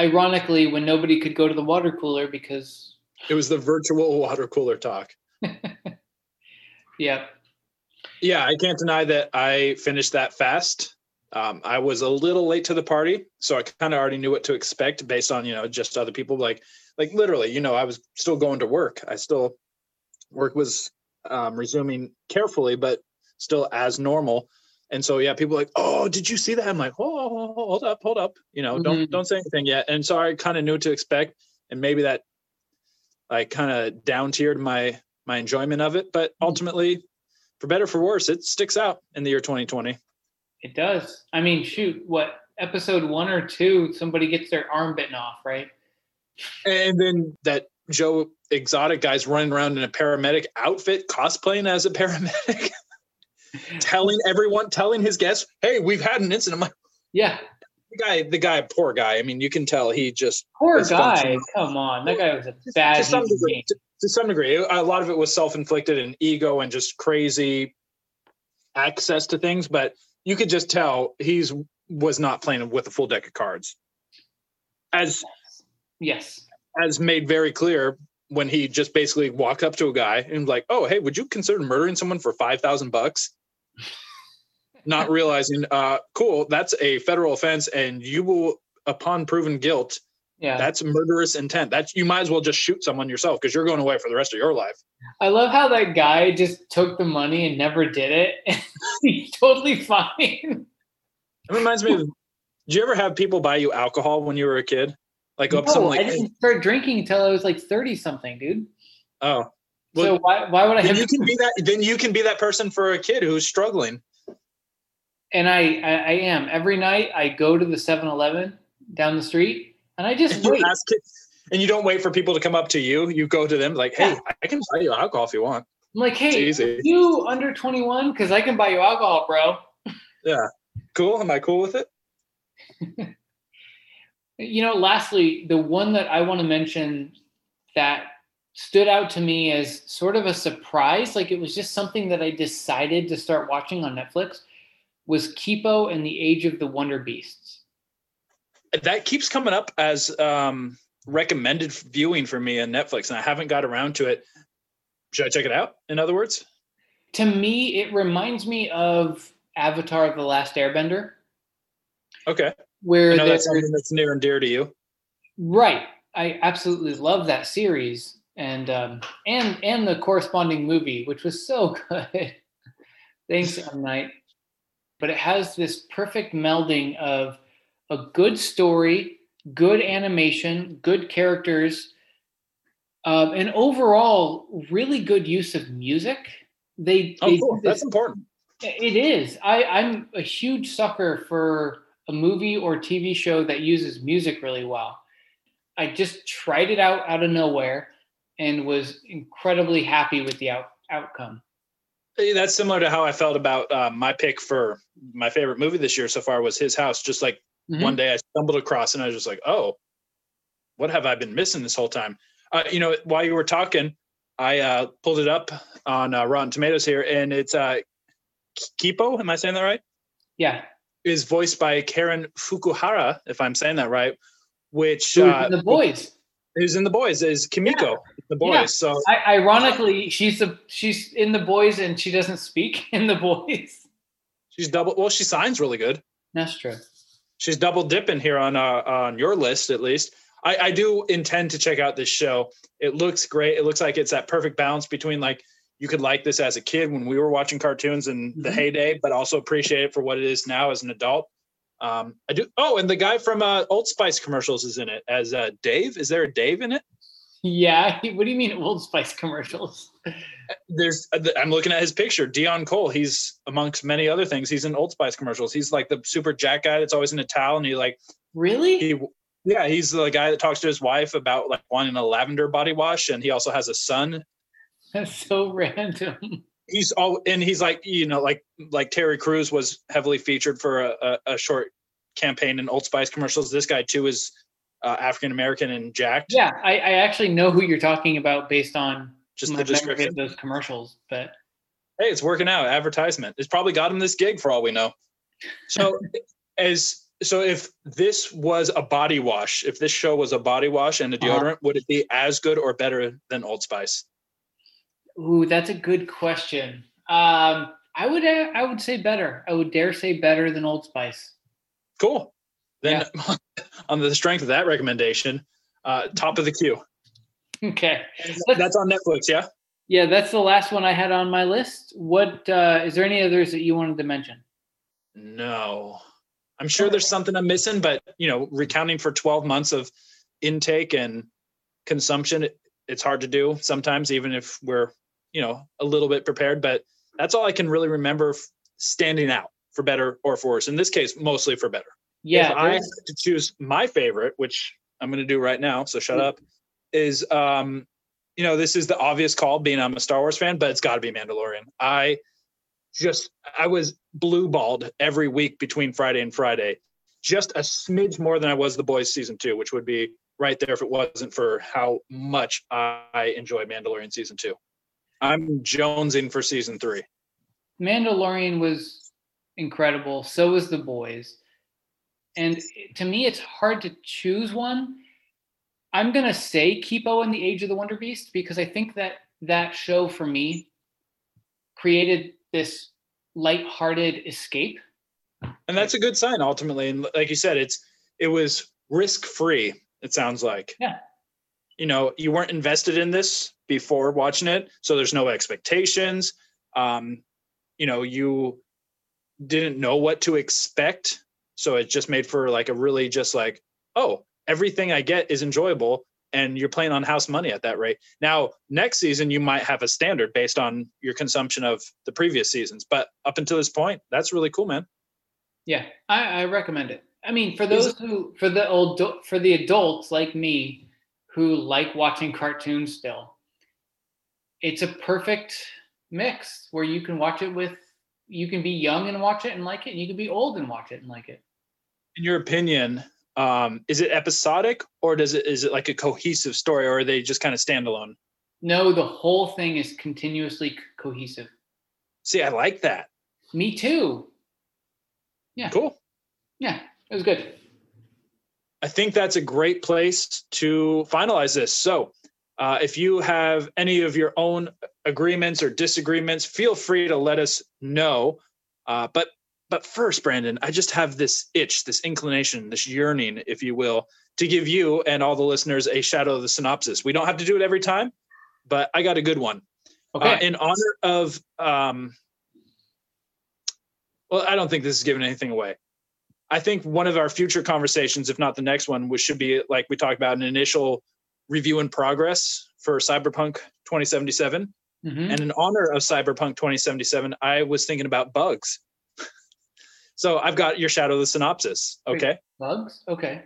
Speaker 1: Ironically, when nobody could go to the water cooler because
Speaker 2: It was the virtual water cooler talk.
Speaker 1: yeah.
Speaker 2: Yeah, I can't deny that I finished that fast. Um, I was a little late to the party, so I kind of already knew what to expect based on you know just other people. Like like literally, you know, I was still going to work. I still work was um, resuming carefully, but still as normal. And so yeah, people like, oh, did you see that? I'm like, oh, hold up, hold up. You know, mm-hmm. don't don't say anything yet. And so I kind of knew what to expect, and maybe that I kind of down tiered my my enjoyment of it. But mm-hmm. ultimately, for better for worse, it sticks out in the year 2020.
Speaker 1: It does. I mean, shoot, what episode one or two, somebody gets their arm bitten off, right?
Speaker 2: And then that Joe Exotic guy's running around in a paramedic outfit, cosplaying as a paramedic, telling everyone, telling his guests, "Hey, we've had an incident." Like,
Speaker 1: yeah,
Speaker 2: the guy, the guy, poor guy. I mean, you can tell he just
Speaker 1: poor guy. Come on, that guy was a bad. To some,
Speaker 2: degree, to, to some degree, a lot of it was self-inflicted and ego and just crazy access to things, but you could just tell he's was not playing with a full deck of cards. As
Speaker 1: yes,
Speaker 2: as made very clear when he just basically walked up to a guy and was like, "Oh, hey, would you consider murdering someone for five thousand bucks?" Not realizing, uh, cool, that's a federal offense, and you will, upon proven guilt, yeah, that's murderous intent. That's you might as well just shoot someone yourself because you're going away for the rest of your life.
Speaker 1: I love how that guy just took the money and never did it. He's totally fine. It
Speaker 2: reminds me of. Did you ever have people buy you alcohol when you were a kid? Like
Speaker 1: up no, some like I didn't start drinking until I was like 30 something, dude.
Speaker 2: Oh.
Speaker 1: Well, so why why would I
Speaker 2: have you can be that then you can be that person for a kid who's struggling.
Speaker 1: And I I, I am. Every night I go to the 7-Eleven down the street and I just and wait.
Speaker 2: and you don't wait for people to come up to you. You go to them like, "Hey, yeah. I can buy you alcohol if you want."
Speaker 1: I'm like, "Hey, you under 21 cuz I can buy you alcohol, bro."
Speaker 2: Yeah. Cool. Am I cool with it?
Speaker 1: You know, lastly, the one that I want to mention that stood out to me as sort of a surprise, like it was just something that I decided to start watching on Netflix, was Kipo and the Age of the Wonder Beasts.
Speaker 2: That keeps coming up as um, recommended viewing for me on Netflix, and I haven't got around to it. Should I check it out? In other words,
Speaker 1: to me, it reminds me of Avatar: The Last Airbender.
Speaker 2: Okay
Speaker 1: where
Speaker 2: that's something that's near and dear to you.
Speaker 1: Right. I absolutely love that series and um, and and the corresponding movie, which was so good. Thanks, M Night. But it has this perfect melding of a good story, good animation, good characters, um, and overall really good use of music. They,
Speaker 2: oh,
Speaker 1: they
Speaker 2: cool. That's important.
Speaker 1: It is. I, I'm a huge sucker for a movie or TV show that uses music really well. I just tried it out out of nowhere and was incredibly happy with the out- outcome.
Speaker 2: That's similar to how I felt about uh, my pick for my favorite movie this year so far was His House. Just like mm-hmm. one day I stumbled across and I was just like, oh, what have I been missing this whole time? Uh, you know, while you were talking, I uh, pulled it up on uh, Rotten Tomatoes here, and it's uh, Kipo. Am I saying that right?
Speaker 1: Yeah
Speaker 2: is voiced by Karen Fukuhara, if I'm saying that right, which
Speaker 1: uh, the boys.
Speaker 2: Who's in the boys is Kimiko, yeah. the boys. Yeah. So
Speaker 1: I, ironically, she's a she's in the boys and she doesn't speak in the boys.
Speaker 2: She's double. Well, she signs really good.
Speaker 1: That's true.
Speaker 2: She's double dipping here on uh, on your list at least. I, I do intend to check out this show. It looks great. It looks like it's that perfect balance between like you could like this as a kid when we were watching cartoons in mm-hmm. the heyday, but also appreciate it for what it is now as an adult. Um, I do. Oh, and the guy from uh, Old Spice commercials is in it as uh, Dave. Is there a Dave in it?
Speaker 1: Yeah. What do you mean Old Spice commercials?
Speaker 2: There's. Uh, I'm looking at his picture. Deon Cole. He's amongst many other things. He's in Old Spice commercials. He's like the super jack guy that's always in a towel, and he like.
Speaker 1: Really?
Speaker 2: He. Yeah, he's the guy that talks to his wife about like wanting a lavender body wash, and he also has a son
Speaker 1: That's so random.
Speaker 2: He's all, and he's like, you know, like like Terry Crews was heavily featured for a, a, a short campaign in Old Spice commercials. This guy too is uh, African American and jacked.
Speaker 1: Yeah, I, I actually know who you're talking about based on just the description of those commercials. But
Speaker 2: hey, it's working out. Advertisement. It's probably got him this gig for all we know. So as so if this was a body wash, if this show was a body wash and a uh-huh. deodorant, uh-huh. would it be as good or better than Old Spice?
Speaker 1: Ooh, that's a good question. Um, I would uh, I would say better. I would dare say better than Old Spice.
Speaker 2: Cool. Then on the strength of that recommendation, uh, top of the queue.
Speaker 1: Okay.
Speaker 2: That's on Netflix, yeah?
Speaker 1: Yeah, that's the last one I had on my list. What uh, is there any others that you wanted to mention?
Speaker 2: No. I'm sure there's something I'm missing, but you know, recounting for 12 months of intake and consumption, it, it's hard to do sometimes, even if we're, you know, a little bit prepared. But that's all I can really remember standing out for better or for worse. In this case, mostly for better.
Speaker 1: Yeah.
Speaker 2: If I had to choose my favorite, which I'm going to do right now, so shut up, is um, you know, this is the obvious call being I'm a Star Wars fan, but it's got to be Mandalorian. I just I was blue balled every week between Friday and Friday, just a smidge more than I was the boys season two, which would be right there if it wasn't for how much I enjoy Mandalorian season two. I'm jonesing for season three.
Speaker 1: Mandalorian was incredible. So was the boys. And to me, it's hard to choose one. I'm gonna say Kipo and the Age of the Wonder Beast because I think that that show for me created this light-hearted escape.
Speaker 2: And that's a good sign ultimately. And like you said, it's it was risk-free, it sounds like.
Speaker 1: Yeah.
Speaker 2: You know, you weren't invested in this before watching it, so there's no expectations. Um, you know, you didn't know what to expect. So it just made for like a really just like, oh, everything I get is enjoyable and you're playing on house money at that rate. Now, next season you might have a standard based on your consumption of the previous seasons, but up until this point, that's really cool, man.
Speaker 1: Yeah, I, I recommend it. I mean, for those who, for the old, for the adults like me who like watching cartoons still, it's a perfect mix where you can watch it with, you can be young and watch it and like it, and you can be old and watch it and like it.
Speaker 2: In your opinion, um, is it episodic or does it is it like a cohesive story or are they just kind of standalone?
Speaker 1: No, the whole thing is continuously cohesive.
Speaker 2: See, I like that.
Speaker 1: Me too. Yeah.
Speaker 2: Cool.
Speaker 1: Yeah, it was good.
Speaker 2: I think that's a great place to finalize this. So, uh, if you have any of your own agreements or disagreements, feel free to let us know. Uh, but but first, Brandon, I just have this itch, this inclination, this yearning, if you will, to give you and all the listeners a shadow of the synopsis. We don't have to do it every time, but I got a good one.
Speaker 1: Okay.
Speaker 2: Uh, in honor of, um, well, I don't think this is giving anything away. I think one of our future conversations, if not the next one, which should be like we talked about an initial review in progress for Cyberpunk 2077.
Speaker 1: Mhm.
Speaker 2: And in honor of Cyberpunk 2077, I was thinking about bugs. so I've got your shadow of the synopsis. Okay.
Speaker 1: Bugs? Okay.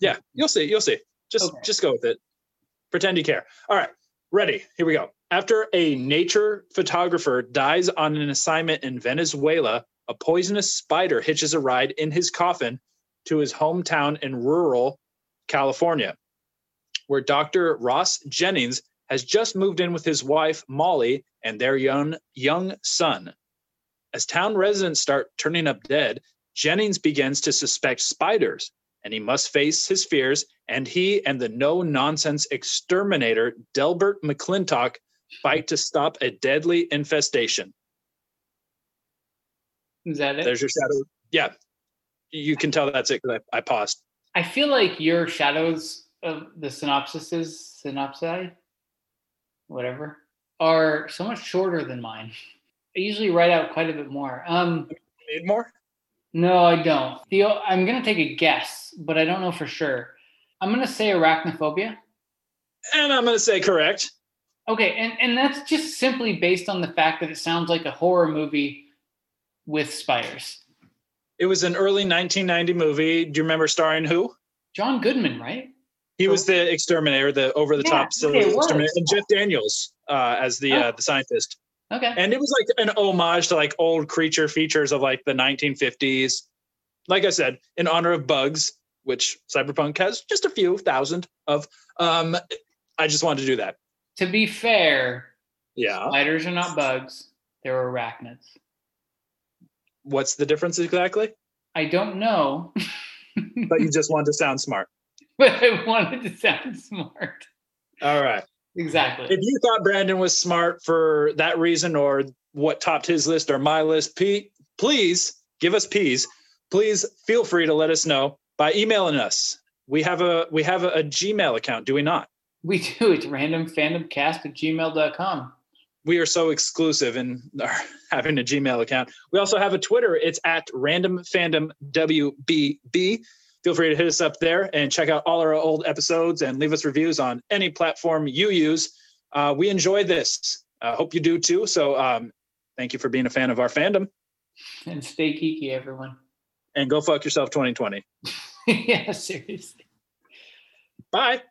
Speaker 2: Yeah, you'll see. You'll see. Just
Speaker 1: Okay.
Speaker 2: just go with it. Pretend you care. All right. Ready. Here we go. After a nature photographer dies on an assignment in Venezuela, a poisonous spider hitches a ride in his coffin to his hometown in rural California, where Dr. Ross Jennings has just moved in with his wife Molly and their young young son. As town residents start turning up dead, Jennings begins to suspect spiders, and he must face his fears. And he and the no nonsense exterminator Delbert McClintock fight to stop a deadly infestation.
Speaker 1: Is that it?
Speaker 2: There's your shadow. Yeah, you can tell that's it because I, I paused.
Speaker 1: I feel like your shadows of the synopsises, synopsi, whatever, are so much shorter than mine. I usually write out quite a bit more. Um,
Speaker 2: Need more?
Speaker 1: no, I don't. Theo, I'm gonna take a guess, but I don't know for sure. I'm gonna say arachnophobia.
Speaker 2: And I'm going to say correct.
Speaker 1: Okay, and, and that's just simply based on the fact that it sounds like a horror movie with spiders.
Speaker 2: It was an early 1990 movie. Do you remember starring who?
Speaker 1: John Goodman, right?
Speaker 2: He was the exterminator, the over the top
Speaker 1: Yeah, was.
Speaker 2: exterminator, and Jeff Daniels uh, as the uh,
Speaker 1: Oh.
Speaker 2: the scientist.
Speaker 1: Okay.
Speaker 2: And it was like an homage to like old creature features of like the 1950s. Like I said, in honor of bugs, which Cyberpunk has just a few thousand of. Um, I just wanted to do that.
Speaker 1: To be fair,
Speaker 2: Yeah.
Speaker 1: spiders are not bugs; they're arachnids.
Speaker 2: What's the difference exactly?
Speaker 1: I don't know,
Speaker 2: But you just wanted to sound smart.
Speaker 1: but I wanted to sound smart.
Speaker 2: All right.
Speaker 1: Exactly.
Speaker 2: If you thought Brandon was smart for that reason or what topped his list or my list, P- please give us peas. Please feel free to let us know by emailing us. We have a we have a, a Gmail account, do we not?
Speaker 1: We do. It's randomfandomcast at gmail.com.
Speaker 2: We are so exclusive in our, having a Gmail account. We also have a Twitter. It's at Random Fandom WBB. Feel free to hit us up there and check out all our old episodes and leave us reviews on any platform you use. Uh, we enjoy this. I uh, hope you do too. So um, thank you for being a fan of our fandom.
Speaker 1: And stay geeky, everyone.
Speaker 2: And go fuck yourself 2020.
Speaker 1: yeah, seriously.
Speaker 2: Bye.